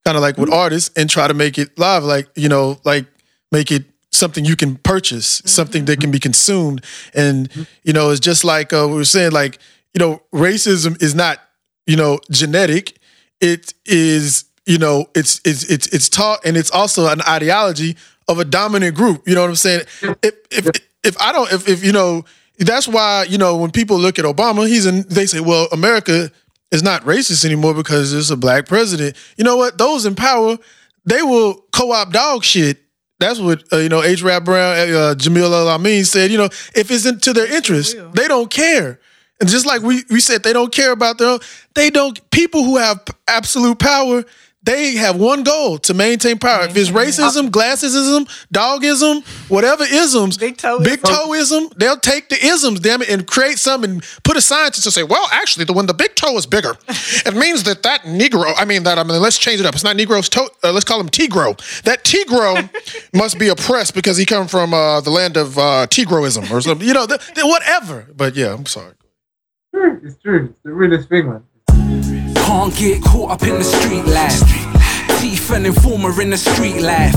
kind of like with mm-hmm. artists, and try to make it live, like you know, like make it something you can purchase, something that can be consumed, and you know it's just like uh, we were saying, like you know, racism is not you know genetic, it is you know it's it's it's it's taught and it's also an ideology of a dominant group. You know what I'm saying? If if if I don't if if you know that's why you know when people look at Obama, he's in they say, well, America is not racist anymore because there's a black president. You know what? Those in power, they will co-opt dog shit. That's what uh, you know. H. Rap Brown, uh, Jamil Al Amin said. You know, if it's into their interest, they don't care. And just like we we said, they don't care about their own. They don't. People who have absolute power, they have one goal to maintain power. If it's racism, glassism, dogism, whatever isms, big toe, big toeism, they'll take the isms, damn it, and create some and put a scientist to say, well, actually, the when the big toe is bigger, it means that that Negro. I mean that. I mean, let's change it up. It's not Negro's toe. Uh, let's call him Tigro. That Tigro must be oppressed because he come from uh, the land of uh, Tigroism or something. You know, the, the- whatever. But yeah, I'm sorry. true, it's true. It's the realest thing, man. Can't get caught up in the street life. Thief and informer in the street life.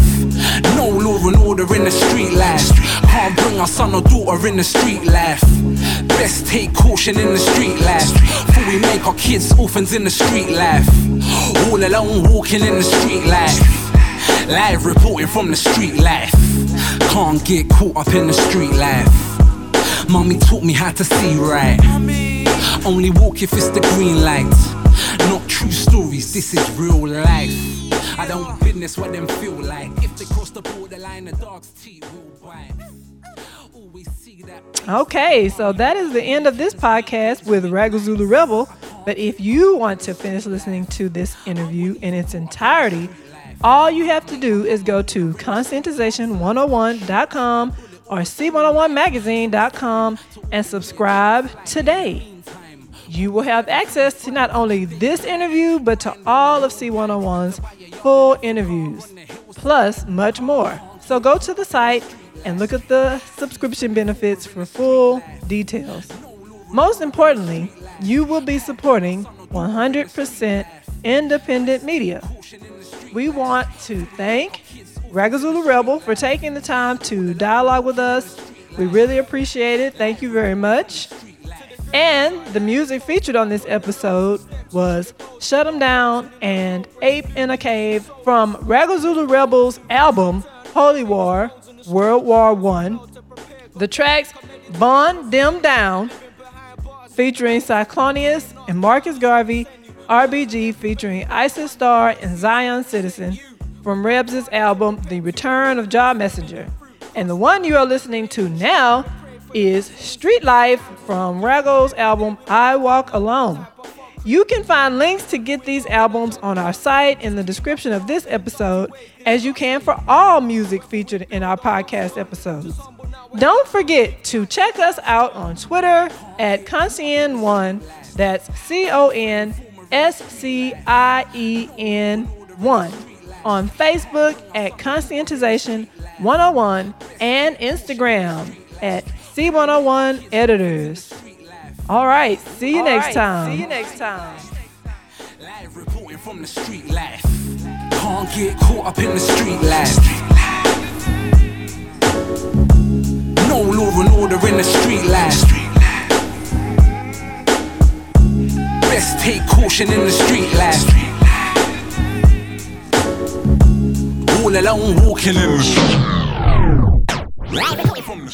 No law and order in the street life. Can't bring our son or daughter in the street life. Best take caution in the street life. Before we make our kids orphans in the street life. All alone walking in the street life. Live reporting from the street life. Can't get caught up in the street life. Mommy taught me how to see right. Only walk if it's the green light. Not true stories, this is real life. I don't business what them feel like. If they cross the borderline, the dog's teeth will bite. Always see that. Okay, so that is the end of this podcast with Ragazulu Rebel. But if you want to finish listening to this interview in its entirety, all you have to do is go to conscientization101.com or c101magazine.com and subscribe today. You will have access to not only this interview, but to all of C101's full interviews, plus much more. So go to the site and look at the subscription benefits for full details. Most importantly, you will be supporting 100% independent media. We want to thank Ragazulu Rebel for taking the time to dialogue with us. We really appreciate it. Thank you very much. And the music featured on this episode was Shut 'em Down and Ape in a Cave from Ragazulu Rebel's album Holy War, World War One. The tracks Bond Them Down featuring Cyclonius and Marcus Garvey, RBG featuring Isis Star and Zion Citizen from Rebs' album The Return of Job Messenger. And the one you are listening to now is Street Life from Rago's album I Walk Alone. You can find links to get these albums on our site in the description of this episode, as you can for all music featured in our podcast episodes. Don't forget to check us out on Twitter at Conscien1. That's C O N S C I E N 1. On Facebook at Conscientization 101 and Instagram at C101 Editors. All right, see you All next right, time. see you next time. Live reporting from the street life. Can't get caught up in the street life. No law and order in the street life. Best take caution in the street life. All alone walking in the street. Live reporting from the